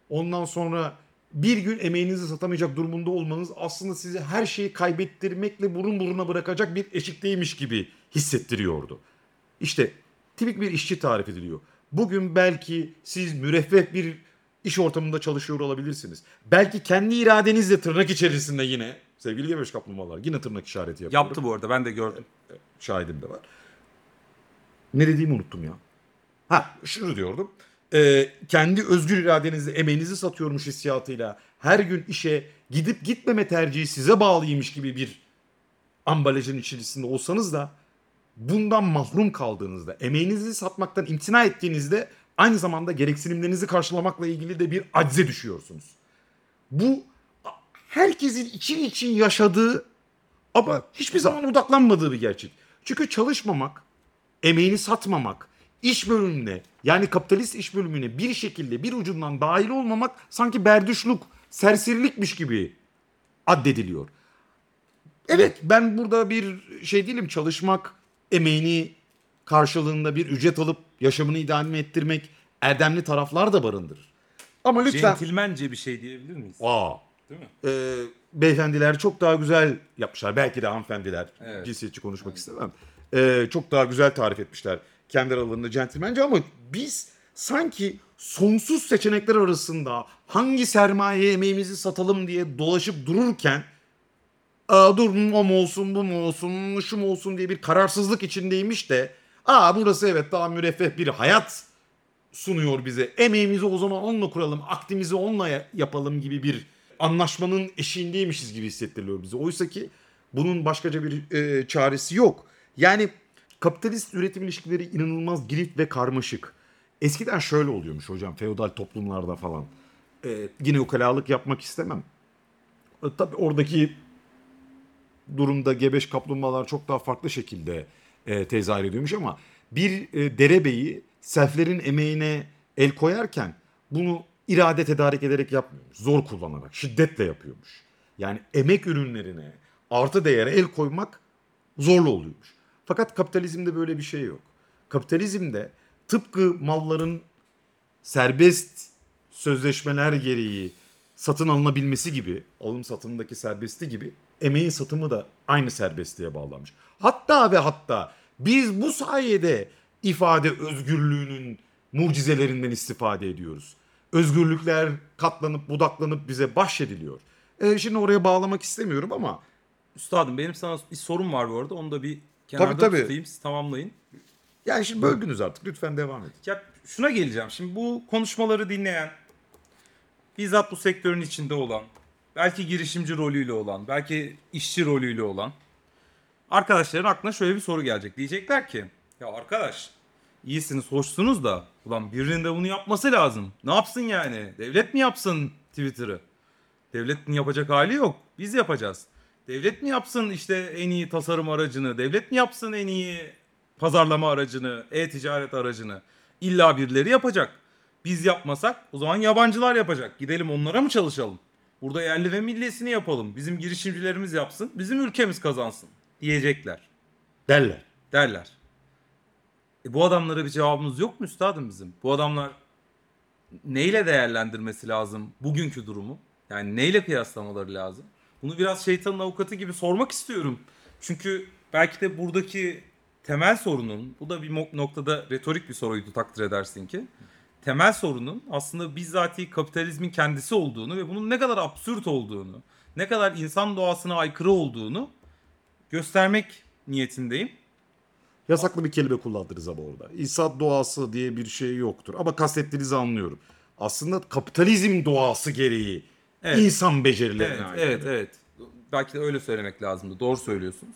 ondan sonra bir gün emeğinizi satamayacak durumunda olmanız aslında sizi her şeyi kaybettirmekle burun buruna bırakacak bir eşikteymiş gibi hissettiriyordu. İşte tipik bir işçi tarif ediliyor. Bugün belki siz müreffeh bir iş ortamında çalışıyor olabilirsiniz. Belki kendi iradenizle tırnak içerisinde yine sevgili gebeş kaplumbağalar yine tırnak işareti yapıyorum. Yaptı bu arada ben de gördüm. Şahidim de var. Ne dediğimi unuttum ya. Ha şunu diyordum. Ee, kendi özgür iradenizle emeğinizi satıyormuş hissiyatıyla her gün işe gidip gitmeme tercihi size bağlıymış gibi bir ambalajın içerisinde olsanız da bundan mahrum kaldığınızda, emeğinizi satmaktan imtina ettiğinizde aynı zamanda gereksinimlerinizi karşılamakla ilgili de bir acize düşüyorsunuz. Bu herkesin için için yaşadığı ama hiçbir zaman odaklanmadığı bir gerçek. Çünkü çalışmamak, emeğini satmamak, iş bölümüne yani kapitalist iş bölümüne bir şekilde bir ucundan dahil olmamak sanki berduşluk, serserilikmiş gibi addediliyor. Evet ben burada bir şey değilim çalışmak, emeğini karşılığında bir ücret alıp yaşamını idame ettirmek erdemli taraflar da barındırır. Ama lütfen... Centilmence bir şey diyebilir miyiz? Aa, Değil mi? e, beyefendiler çok daha güzel yapmışlar. Belki de hanımefendiler. Evet. Cinsiyetçi konuşmak istemem. E, çok daha güzel tarif etmişler. Kendi aralarında centilmence ama biz sanki sonsuz seçenekler arasında hangi sermaye emeğimizi satalım diye dolaşıp dururken Aa, dur o mu olsun bu mu olsun şu mu olsun diye bir kararsızlık içindeymiş de aa burası evet daha müreffeh bir hayat sunuyor bize. Emeğimizi o zaman onunla kuralım, aktimizi onunla ya- yapalım gibi bir anlaşmanın eşiğindeymişiz gibi hissettiriliyor bize. Oysa ki bunun başkaca bir e, çaresi yok. Yani kapitalist üretim ilişkileri inanılmaz girift ve karmaşık. Eskiden şöyle oluyormuş hocam feodal toplumlarda falan. E, yine ukalalık yapmak istemem. E, tabii oradaki durumda gebeş kaplumbağalar çok daha farklı şekilde e, tezahür ediyormuş ama bir e, derebeyi selflerin emeğine el koyarken bunu irade tedarik ederek yapmıyormuş. Zor kullanarak, şiddetle yapıyormuş. Yani emek ürünlerine artı değere el koymak zorlu oluyormuş. Fakat kapitalizmde böyle bir şey yok. Kapitalizmde tıpkı malların serbest sözleşmeler gereği satın alınabilmesi gibi, alım satımındaki serbestliği gibi emeğin satımı da aynı serbestliğe bağlanmış. Hatta ve hatta biz bu sayede ifade özgürlüğünün mucizelerinden istifade ediyoruz. Özgürlükler katlanıp budaklanıp bize bahşediliyor. Ee, şimdi oraya bağlamak istemiyorum ama Üstadım benim sana bir sorum var bu arada. Onu da bir kenarda tabii. tutayım. Siz tamamlayın. yani şimdi böldünüz artık lütfen devam edin. Ya şuna geleceğim. Şimdi bu konuşmaları dinleyen, bizzat bu sektörün içinde olan, belki girişimci rolüyle olan, belki işçi rolüyle olan arkadaşların aklına şöyle bir soru gelecek. Diyecekler ki, ya arkadaş iyisiniz, hoşsunuz da ulan birinin de bunu yapması lazım. Ne yapsın yani? Devlet mi yapsın Twitter'ı? Devletin yapacak hali yok. Biz yapacağız. Devlet mi yapsın işte en iyi tasarım aracını? Devlet mi yapsın en iyi pazarlama aracını, e-ticaret aracını? İlla birileri yapacak. Biz yapmasak o zaman yabancılar yapacak. Gidelim onlara mı çalışalım? Burada yerli ve millisini yapalım. Bizim girişimcilerimiz yapsın. Bizim ülkemiz kazansın diyecekler. Derler. derler. E bu adamlara bir cevabımız yok mu üstadım bizim? Bu adamlar neyle değerlendirmesi lazım bugünkü durumu? Yani neyle kıyaslamaları lazım? Bunu biraz şeytanın avukatı gibi sormak istiyorum. Çünkü belki de buradaki temel sorunun, bu da bir noktada retorik bir soruydu takdir edersin ki. Temel sorunun aslında bizzati kapitalizmin kendisi olduğunu ve bunun ne kadar absürt olduğunu, ne kadar insan doğasına aykırı olduğunu göstermek niyetindeyim. Yasaklı bir kelime kullandınız ama orada. İnsan doğası diye bir şey yoktur. Ama kastettiğinizi anlıyorum. Aslında kapitalizm doğası gereği Evet. insan becerilerine Evet, evet, evet. Belki de öyle söylemek lazımdı. Doğru söylüyorsunuz.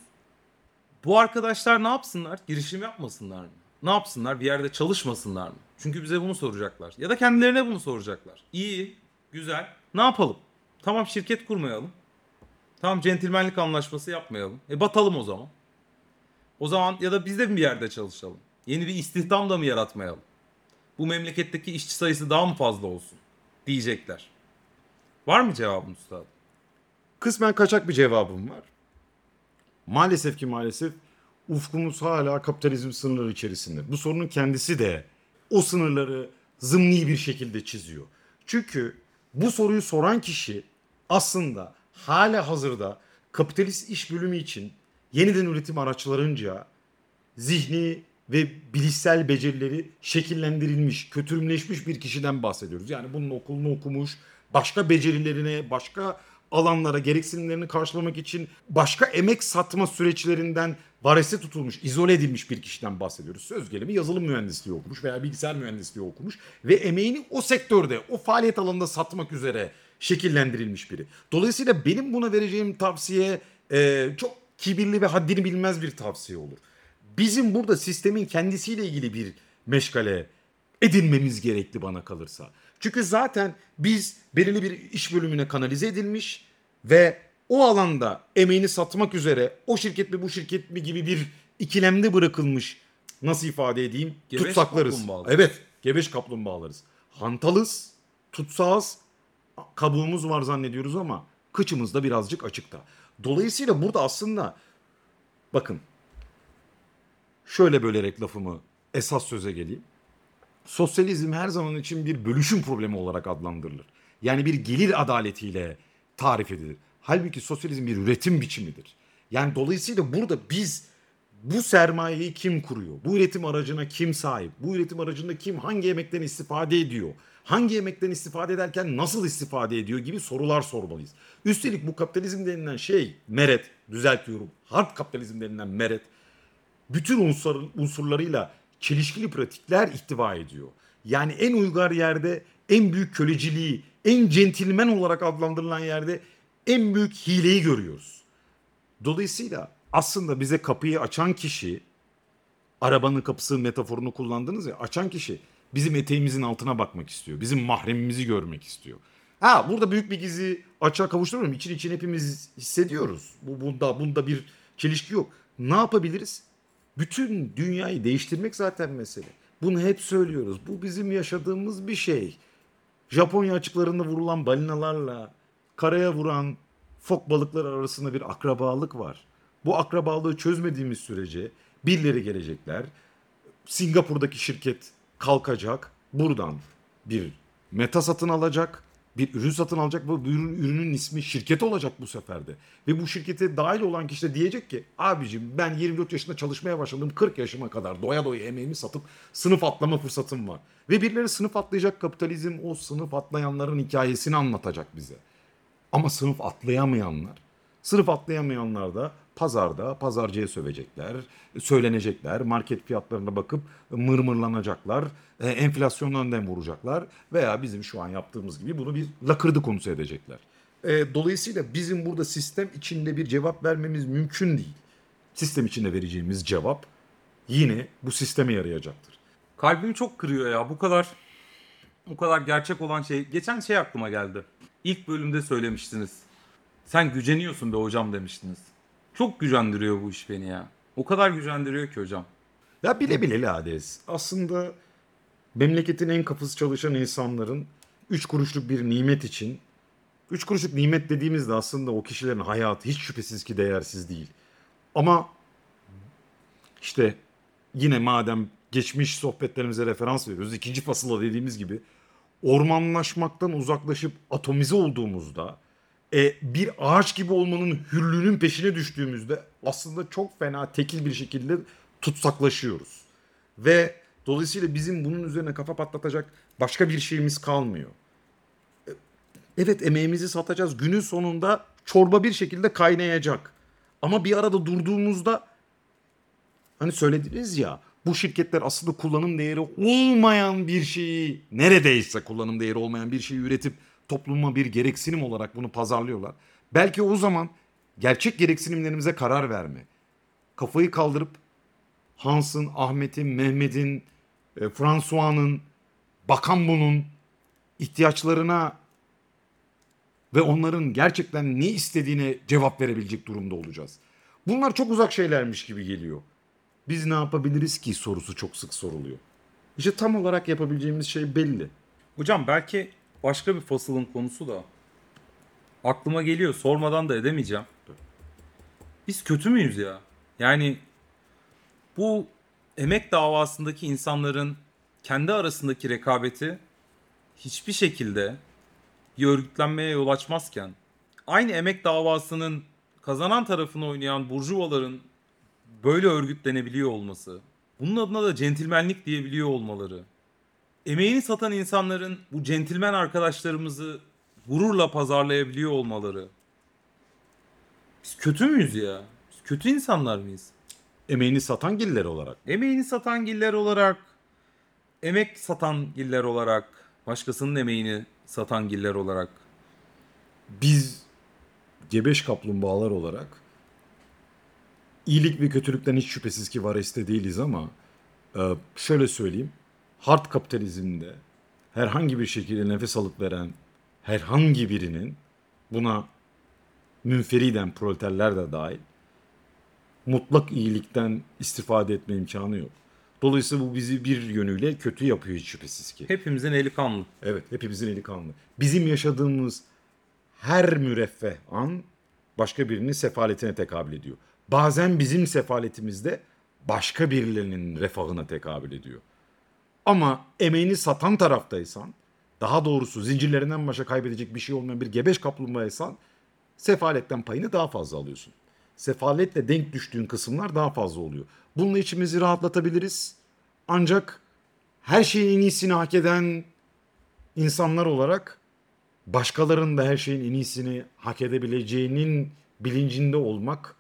Bu arkadaşlar ne yapsınlar? Girişim yapmasınlar mı? Ne yapsınlar? Bir yerde çalışmasınlar mı? Çünkü bize bunu soracaklar. Ya da kendilerine bunu soracaklar. İyi, güzel. Ne yapalım? Tamam şirket kurmayalım. Tamam centilmenlik anlaşması yapmayalım. E batalım o zaman. O zaman ya da biz de bir yerde çalışalım? Yeni bir istihdam da mı yaratmayalım? Bu memleketteki işçi sayısı daha mı fazla olsun? Diyecekler. Var mı cevabın üstadım? Kısmen kaçak bir cevabım var. Maalesef ki maalesef ufkumuz hala kapitalizm sınırları içerisinde. Bu sorunun kendisi de o sınırları zımni bir şekilde çiziyor. Çünkü bu soruyu soran kişi aslında hala hazırda kapitalist iş bölümü için yeniden üretim araçlarınca zihni ve bilişsel becerileri şekillendirilmiş, kötürümleşmiş bir kişiden bahsediyoruz. Yani bunun okulunu okumuş, başka becerilerine, başka alanlara gereksinimlerini karşılamak için başka emek satma süreçlerinden varese tutulmuş, izole edilmiş bir kişiden bahsediyoruz. Söz gelimi yazılım mühendisliği okumuş veya bilgisayar mühendisliği okumuş ve emeğini o sektörde, o faaliyet alanında satmak üzere şekillendirilmiş biri. Dolayısıyla benim buna vereceğim tavsiye e, çok kibirli ve haddini bilmez bir tavsiye olur. Bizim burada sistemin kendisiyle ilgili bir meşgale edinmemiz gerekli bana kalırsa. Çünkü zaten biz belirli bir iş bölümüne kanalize edilmiş ve o alanda emeğini satmak üzere o şirket mi bu şirket mi gibi bir ikilemde bırakılmış nasıl ifade edeyim Gebeş tutsaklarız. Evet gebeş kaplumbağalarız. Hantalız, tutsağız, kabuğumuz var zannediyoruz ama kıçımız da birazcık açıkta. Dolayısıyla burada aslında bakın şöyle bölerek lafımı esas söze geleyim. Sosyalizm her zaman için bir bölüşüm problemi olarak adlandırılır. Yani bir gelir adaletiyle tarif edilir. Halbuki sosyalizm bir üretim biçimidir. Yani dolayısıyla burada biz bu sermayeyi kim kuruyor? Bu üretim aracına kim sahip? Bu üretim aracında kim hangi emekten istifade ediyor? Hangi emekten istifade ederken nasıl istifade ediyor gibi sorular sormalıyız. Üstelik bu kapitalizm denilen şey meret, düzeltiyorum. Hard kapitalizm denilen meret bütün unsur, unsurlarıyla çelişkili pratikler ihtiva ediyor. Yani en uygar yerde en büyük köleciliği, en centilmen olarak adlandırılan yerde en büyük hileyi görüyoruz. Dolayısıyla aslında bize kapıyı açan kişi, arabanın kapısı metaforunu kullandınız ya, açan kişi bizim eteğimizin altına bakmak istiyor. Bizim mahremimizi görmek istiyor. Ha burada büyük bir gizli açığa kavuşturmuyorum. İçin için hepimiz hissediyoruz. Bu bunda bunda bir çelişki yok. Ne yapabiliriz? Bütün dünyayı değiştirmek zaten mesele. Bunu hep söylüyoruz. Bu bizim yaşadığımız bir şey. Japonya açıklarında vurulan balinalarla karaya vuran fok balıkları arasında bir akrabalık var. Bu akrabalığı çözmediğimiz sürece birileri gelecekler. Singapur'daki şirket kalkacak. Buradan bir meta satın alacak. Bir ürün satın alacak bu ürün, ürünün ismi şirket olacak bu seferde. Ve bu şirkete dahil olan kişi de diyecek ki abicim ben 24 yaşında çalışmaya başladım 40 yaşıma kadar doya doya emeğimi satıp sınıf atlama fırsatım var. Ve birileri sınıf atlayacak kapitalizm o sınıf atlayanların hikayesini anlatacak bize. Ama sınıf atlayamayanlar, sınıf atlayamayanlar da pazarda pazarcıya sövecekler, söylenecekler, market fiyatlarına bakıp mırmırlanacaklar, e, enflasyondan dem vuracaklar veya bizim şu an yaptığımız gibi bunu bir lakırdı konusu edecekler. E, dolayısıyla bizim burada sistem içinde bir cevap vermemiz mümkün değil. Sistem içinde vereceğimiz cevap yine bu sisteme yarayacaktır. Kalbimi çok kırıyor ya. Bu kadar bu kadar gerçek olan şey. Geçen şey aklıma geldi. İlk bölümde söylemiştiniz. Sen güceniyorsun be hocam demiştiniz. Çok gücendiriyor bu iş beni ya. O kadar gücendiriyor ki hocam. Ya bile bile lades. Aslında memleketin en kafası çalışan insanların 3 kuruşluk bir nimet için 3 kuruşluk nimet dediğimizde aslında o kişilerin hayatı hiç şüphesiz ki değersiz değil. Ama işte yine madem geçmiş sohbetlerimize referans veriyoruz. ikinci fasıla dediğimiz gibi ormanlaşmaktan uzaklaşıp atomize olduğumuzda e, bir ağaç gibi olmanın hürlüğünün peşine düştüğümüzde aslında çok fena tekil bir şekilde tutsaklaşıyoruz. Ve dolayısıyla bizim bunun üzerine kafa patlatacak başka bir şeyimiz kalmıyor. E, Evet emeğimizi satacağız. Günün sonunda çorba bir şekilde kaynayacak. Ama bir arada durduğumuzda hani söylediniz ya bu şirketler aslında kullanım değeri olmayan bir şeyi neredeyse kullanım değeri olmayan bir şeyi üretip topluma bir gereksinim olarak bunu pazarlıyorlar. Belki o zaman gerçek gereksinimlerimize karar verme. Kafayı kaldırıp Hans'ın, Ahmet'in, Mehmet'in, e, François'nın, Bakan bunun ihtiyaçlarına ve onların gerçekten ne istediğine cevap verebilecek durumda olacağız. Bunlar çok uzak şeylermiş gibi geliyor. Biz ne yapabiliriz ki sorusu çok sık soruluyor. İşte tam olarak yapabileceğimiz şey belli. Hocam belki başka bir fasılın konusu da aklıma geliyor sormadan da edemeyeceğim. Biz kötü müyüz ya? Yani bu emek davasındaki insanların kendi arasındaki rekabeti hiçbir şekilde bir örgütlenmeye yol açmazken aynı emek davasının kazanan tarafını oynayan burjuvaların böyle örgütlenebiliyor olması, bunun adına da centilmenlik diyebiliyor olmaları, emeğini satan insanların bu centilmen arkadaşlarımızı gururla pazarlayabiliyor olmaları. Biz kötü müyüz ya? Biz kötü insanlar mıyız? Emeğini satan giller olarak. Emeğini satan giller olarak, emek satan giller olarak, başkasının emeğini satan giller olarak. Biz gebeş kaplumbağalar olarak iyilik ve kötülükten hiç şüphesiz ki vareste değiliz ama e, şöyle söyleyeyim. Hard kapitalizmde herhangi bir şekilde nefes alıp veren herhangi birinin buna münferiden proleterler de dahil mutlak iyilikten istifade etme imkanı yok. Dolayısıyla bu bizi bir yönüyle kötü yapıyor hiç şüphesiz ki. Hepimizin eli kanlı. Evet hepimizin eli kanlı. Bizim yaşadığımız her müreffeh an başka birinin sefaletine tekabül ediyor. Bazen bizim sefaletimizde başka birilerinin refahına tekabül ediyor. Ama emeğini satan taraftaysan, daha doğrusu zincirlerinden başka kaybedecek bir şey olmayan bir gebeş kaplumbağaysan sefaletten payını daha fazla alıyorsun. Sefaletle denk düştüğün kısımlar daha fazla oluyor. Bununla içimizi rahatlatabiliriz. Ancak her şeyin en iyisini hak eden insanlar olarak başkalarının da her şeyin en iyisini hak edebileceğinin bilincinde olmak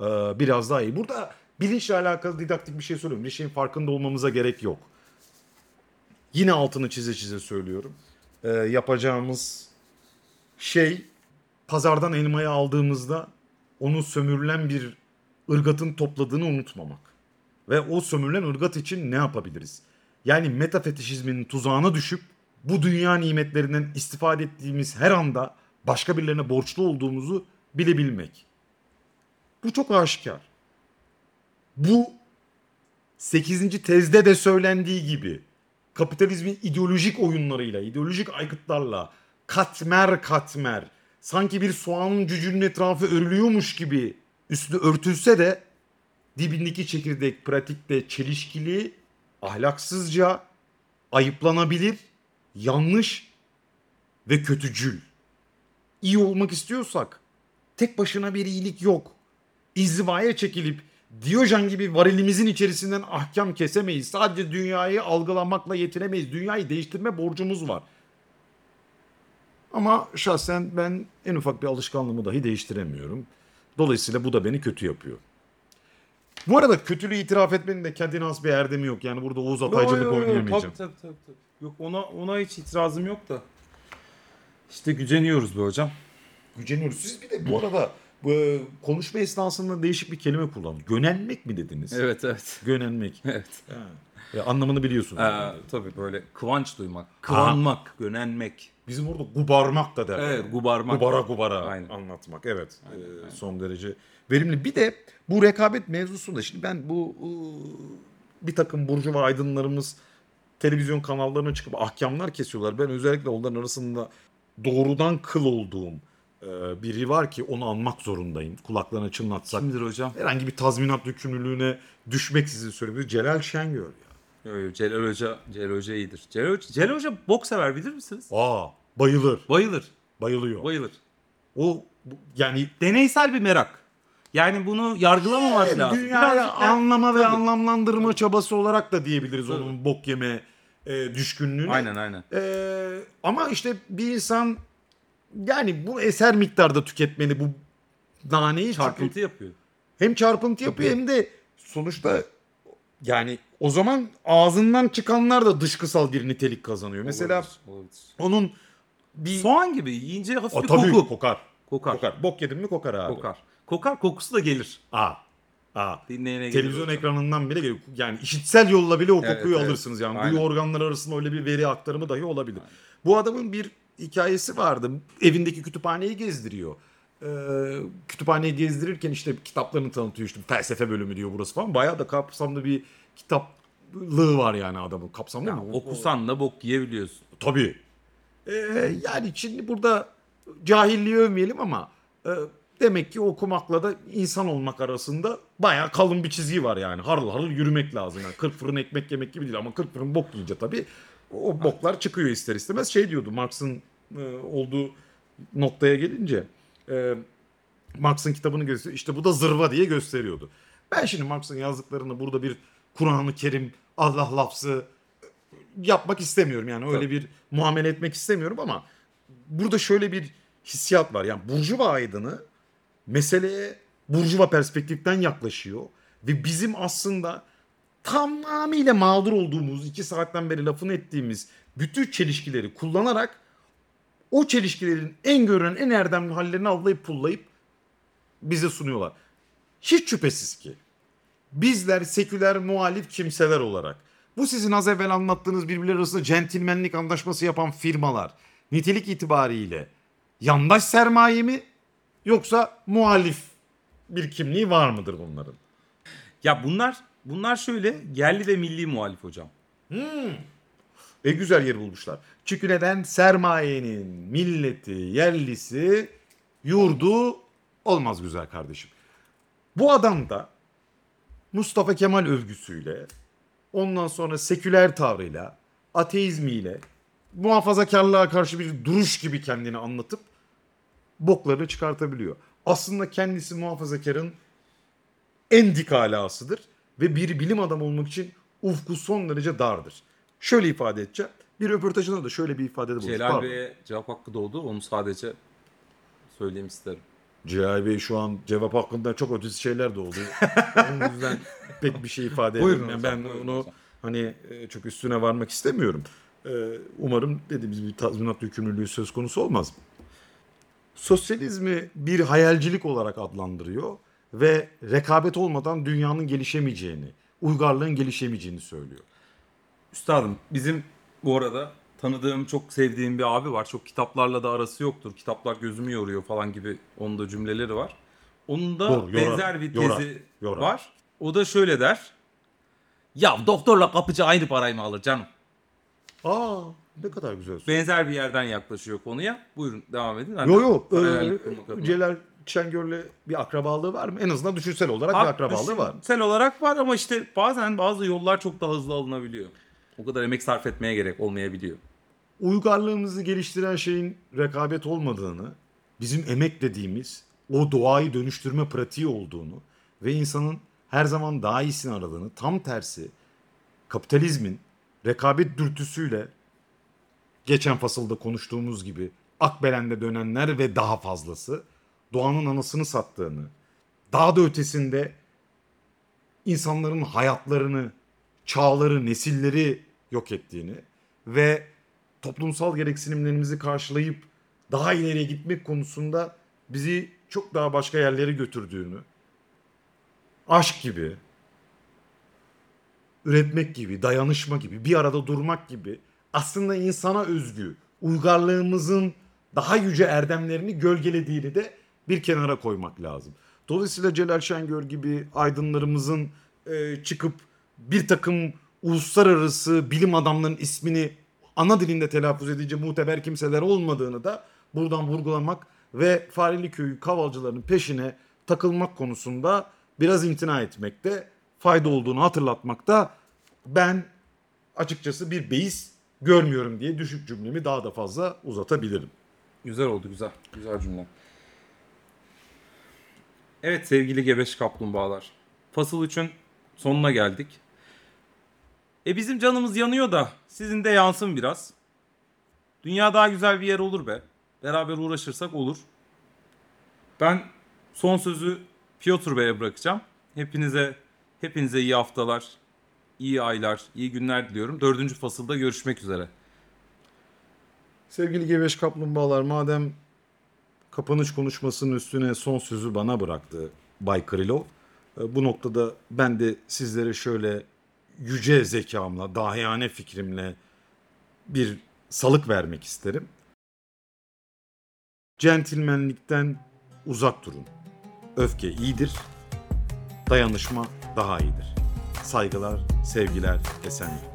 e, biraz daha iyi. Burada bilinçle alakalı didaktik bir şey söylüyorum. Bir şeyin farkında olmamıza gerek yok. Yine altını çize çize söylüyorum. E, yapacağımız şey pazardan elmayı aldığımızda onu sömürülen bir ırgatın topladığını unutmamak. Ve o sömürülen ırgat için ne yapabiliriz? Yani metafetişizmin tuzağına düşüp bu dünya nimetlerinden istifade ettiğimiz her anda başka birilerine borçlu olduğumuzu bilebilmek. Bu çok aşikar. Bu 8. tezde de söylendiği gibi kapitalizmin ideolojik oyunlarıyla, ideolojik aygıtlarla katmer katmer sanki bir soğanın cücünün etrafı örülüyormuş gibi üstü örtülse de dibindeki çekirdek pratikte çelişkili, ahlaksızca, ayıplanabilir, yanlış ve kötücül. İyi olmak istiyorsak tek başına bir iyilik yok. İzzivaya çekilip Diyojen gibi varilimizin içerisinden ahkam kesemeyiz. Sadece dünyayı algılamakla yetinemeyiz. Dünyayı değiştirme borcumuz var. Ama şahsen ben en ufak bir alışkanlığımı dahi değiştiremiyorum. Dolayısıyla bu da beni kötü yapıyor. Bu arada kötülüğü itiraf etmenin de kendine has bir erdemi yok. Yani burada Oğuz Ataycılık oynayamayacağım. Tabii, tabii, tabii, tabii. Yok ona ona hiç itirazım yok da. İşte güceniyoruz be hocam. Güceniyoruz. Siz bir de bu arada e, konuşma esnasında değişik bir kelime kullandınız. Gönenmek mi dediniz? Evet evet. Gönenmek. (laughs) Evet. Ha. E, anlamını biliyorsunuz. Ee, tabii böyle kıvanç duymak, kıvanmak, gönenmek. Bizim orada gubarmak da derler. Evet, gubarmak. Gubara gubara Aynen. anlatmak. Evet. e, son derece verimli. Bir de bu rekabet mevzusunda şimdi ben bu e, bir takım burjuva aydınlarımız televizyon kanallarına çıkıp ahkamlar kesiyorlar. Ben özellikle onların arasında doğrudan kıl olduğum biri var ki onu anmak zorundayım. Kulaklarına çınlatsak. Kimdir hocam? Herhangi bir tazminat yükümlülüğüne düşmek sizin söylediğiniz Celal Şengör ya. Yo, yo, Celal Hoca, Celal Hoca iyidir. Celal Hoca, Celal Hoca bok sever bilir misiniz? Aa bayılır. Bayılır, Bayılıyor. bayılır. O bu- yani Deneysel bir merak. Yani bunu yargılamamak lazım. Birazcık da- anlama ve Tabii. anlamlandırma çabası olarak da diyebiliriz Tabii. onun bok yeme e, düşkünlüğüne. Aynen aynen. Ee, ama işte bir insan yani bu eser miktarda tüketmeli bu naneyi çünkü Çarpıntı yapıyor. hem çarpıntı yapıyor hem de sonuçta yani o zaman ağzından çıkanlar da dışkısal bir nitelik kazanıyor. Mesela Olabilir, onun bir Soğan gibi yiyince hafif Aa, bir tabii koku. kokar. Kokar. Kokar. Bok yedin mi kokar abi. Kokar. Kokar kokusu da gelir. Aa. Aa. Dinleyene gelir Televizyon hocam. ekranından bile geliyor. Yani işitsel yolla bile o Evet, kokuyu evet. alırsınız. Yani Aynen. duyu organları arasında öyle bir veri aktarımı dahi olabilir. Bu adamın bir hikayesi vardı. Evindeki kütüphaneyi gezdiriyor. Ee, kütüphaneyi gezdirirken işte kitaplarını tanıtıyor işte felsefe bölümü diyor burası falan. Bayağı da kapsamlı bir kitaplığı var yani adamın. Kapsamlı Ya, mı? okusan da bok yiyebiliyorsun. Tabii. Ee, yani şimdi burada cahilliği övmeyelim ama e, demek ki okumakla da insan olmak arasında bayağı kalın bir çizgi var yani. Harıl harıl yürümek lazım. Yani 40 fırın ekmek yemek gibi değil ama 40 fırın bok yiyince tabii o boklar çıkıyor ister istemez. Şey diyordu Marx'ın e, olduğu noktaya gelince e, Marx'ın kitabını gösteriyor. İşte bu da zırva diye gösteriyordu. Ben şimdi Marx'ın yazdıklarını burada bir Kur'an-ı Kerim, Allah lafzı yapmak istemiyorum yani öyle bir muamele etmek istemiyorum ama burada şöyle bir hissiyat var. Yani Burjuva aydını meseleye Burjuva perspektiften yaklaşıyor ve bizim aslında tamamıyla mağdur olduğumuz iki saatten beri lafını ettiğimiz bütün çelişkileri kullanarak o çelişkilerin en görünen en erdemli hallerini avlayıp pullayıp bize sunuyorlar. Hiç şüphesiz ki bizler seküler muhalif kimseler olarak bu sizin az evvel anlattığınız birbirleri arasında centilmenlik anlaşması yapan firmalar nitelik itibariyle yandaş sermaye mi yoksa muhalif bir kimliği var mıdır bunların? Ya bunlar bunlar şöyle yerli ve milli muhalif hocam. E güzel yer bulmuşlar. Çünkü neden? Sermayenin milleti, yerlisi, yurdu olmaz güzel kardeşim. Bu adam da Mustafa Kemal övgüsüyle, ondan sonra seküler tavrıyla, ateizmiyle, muhafazakarlığa karşı bir duruş gibi kendini anlatıp boklarını çıkartabiliyor. Aslında kendisi muhafazakarın en dik alasıdır ve bir bilim adamı olmak için ufku son derece dardır. Şöyle ifade edeceğim. Bir röportajında da şöyle bir ifadede bulmuş. Celal. Bey'e cevap hakkı doğdu. Onu sadece söyleyeyim isterim. Celal Bey şu an cevap hakkında çok ötesi şeyler de oldu. (laughs) Onun yüzden pek bir şey ifade edemem. hocam, Ben buyurun onu hocam. hani e, çok üstüne varmak istemiyorum. E, Umarım dediğimiz bir tazminat yükümlülüğü söz konusu olmaz. Sosyalizmi bir hayalcilik olarak adlandırıyor ve rekabet olmadan dünyanın gelişemeyeceğini, uygarlığın gelişemeyeceğini söylüyor. Üstadım bizim bu arada tanıdığım çok sevdiğim bir abi var. Çok kitaplarla da arası yoktur. Kitaplar gözümü yoruyor falan gibi onun da cümleleri var. Onun da Doğru, yorar, benzer bir yorar, tezi yorar. var. O da şöyle der. Ya doktorla kapıcı aynı parayı mı alır canım? Aa ne kadar güzel. Benzer bir yerden yaklaşıyor konuya. Buyurun devam edin. Ben Yo de yo e, hayallik kurmak adına. Celal Şengör'le bir akrabalığı var mı? En azından düşünsel olarak bir Hak- akrabalığı var. düşünsel olarak var ama işte bazen bazı yollar çok daha hızlı alınabiliyor. O kadar emek sarf etmeye gerek olmayabiliyor. uygarlığımızı geliştiren şeyin rekabet olmadığını, bizim emek dediğimiz o doğayı dönüştürme pratiği olduğunu ve insanın her zaman daha iyisini aradığını, tam tersi kapitalizmin rekabet dürtüsüyle geçen fasılda konuştuğumuz gibi akbelende dönenler ve daha fazlası doğanın anasını sattığını, daha da ötesinde insanların hayatlarını, çağları, nesilleri yok ettiğini ve toplumsal gereksinimlerimizi karşılayıp daha ileriye gitmek konusunda bizi çok daha başka yerlere götürdüğünü, aşk gibi, üretmek gibi, dayanışma gibi, bir arada durmak gibi aslında insana özgü uygarlığımızın daha yüce erdemlerini gölgelediğini de bir kenara koymak lazım. Dolayısıyla Celal Şengör gibi aydınlarımızın e, çıkıp bir takım uluslararası bilim adamlarının ismini ana dilinde telaffuz edici muteber kimseler olmadığını da buradan vurgulamak ve Fareli Köyü kavalcılarının peşine takılmak konusunda biraz imtina etmekte fayda olduğunu hatırlatmakta ben açıkçası bir beis görmüyorum diye düşük cümlemi daha da fazla uzatabilirim. Güzel oldu güzel. Güzel cümle. Evet sevgili gebeş kaplumbağalar. Fasıl 3'ün sonuna geldik. E bizim canımız yanıyor da sizin de yansın biraz. Dünya daha güzel bir yer olur be. Beraber uğraşırsak olur. Ben son sözü Piotr Bey'e bırakacağım. Hepinize hepinize iyi haftalar, iyi aylar, iyi günler diliyorum. Dördüncü fasılda görüşmek üzere. Sevgili Geveş Kaplumbağalar madem kapanış konuşmasının üstüne son sözü bana bıraktı Bay Krylov. e, Bu noktada ben de sizlere şöyle yüce zekamla, dahiyane fikrimle bir salık vermek isterim. Centilmenlikten uzak durun. Öfke iyidir, dayanışma daha iyidir. Saygılar, sevgiler, esenlik.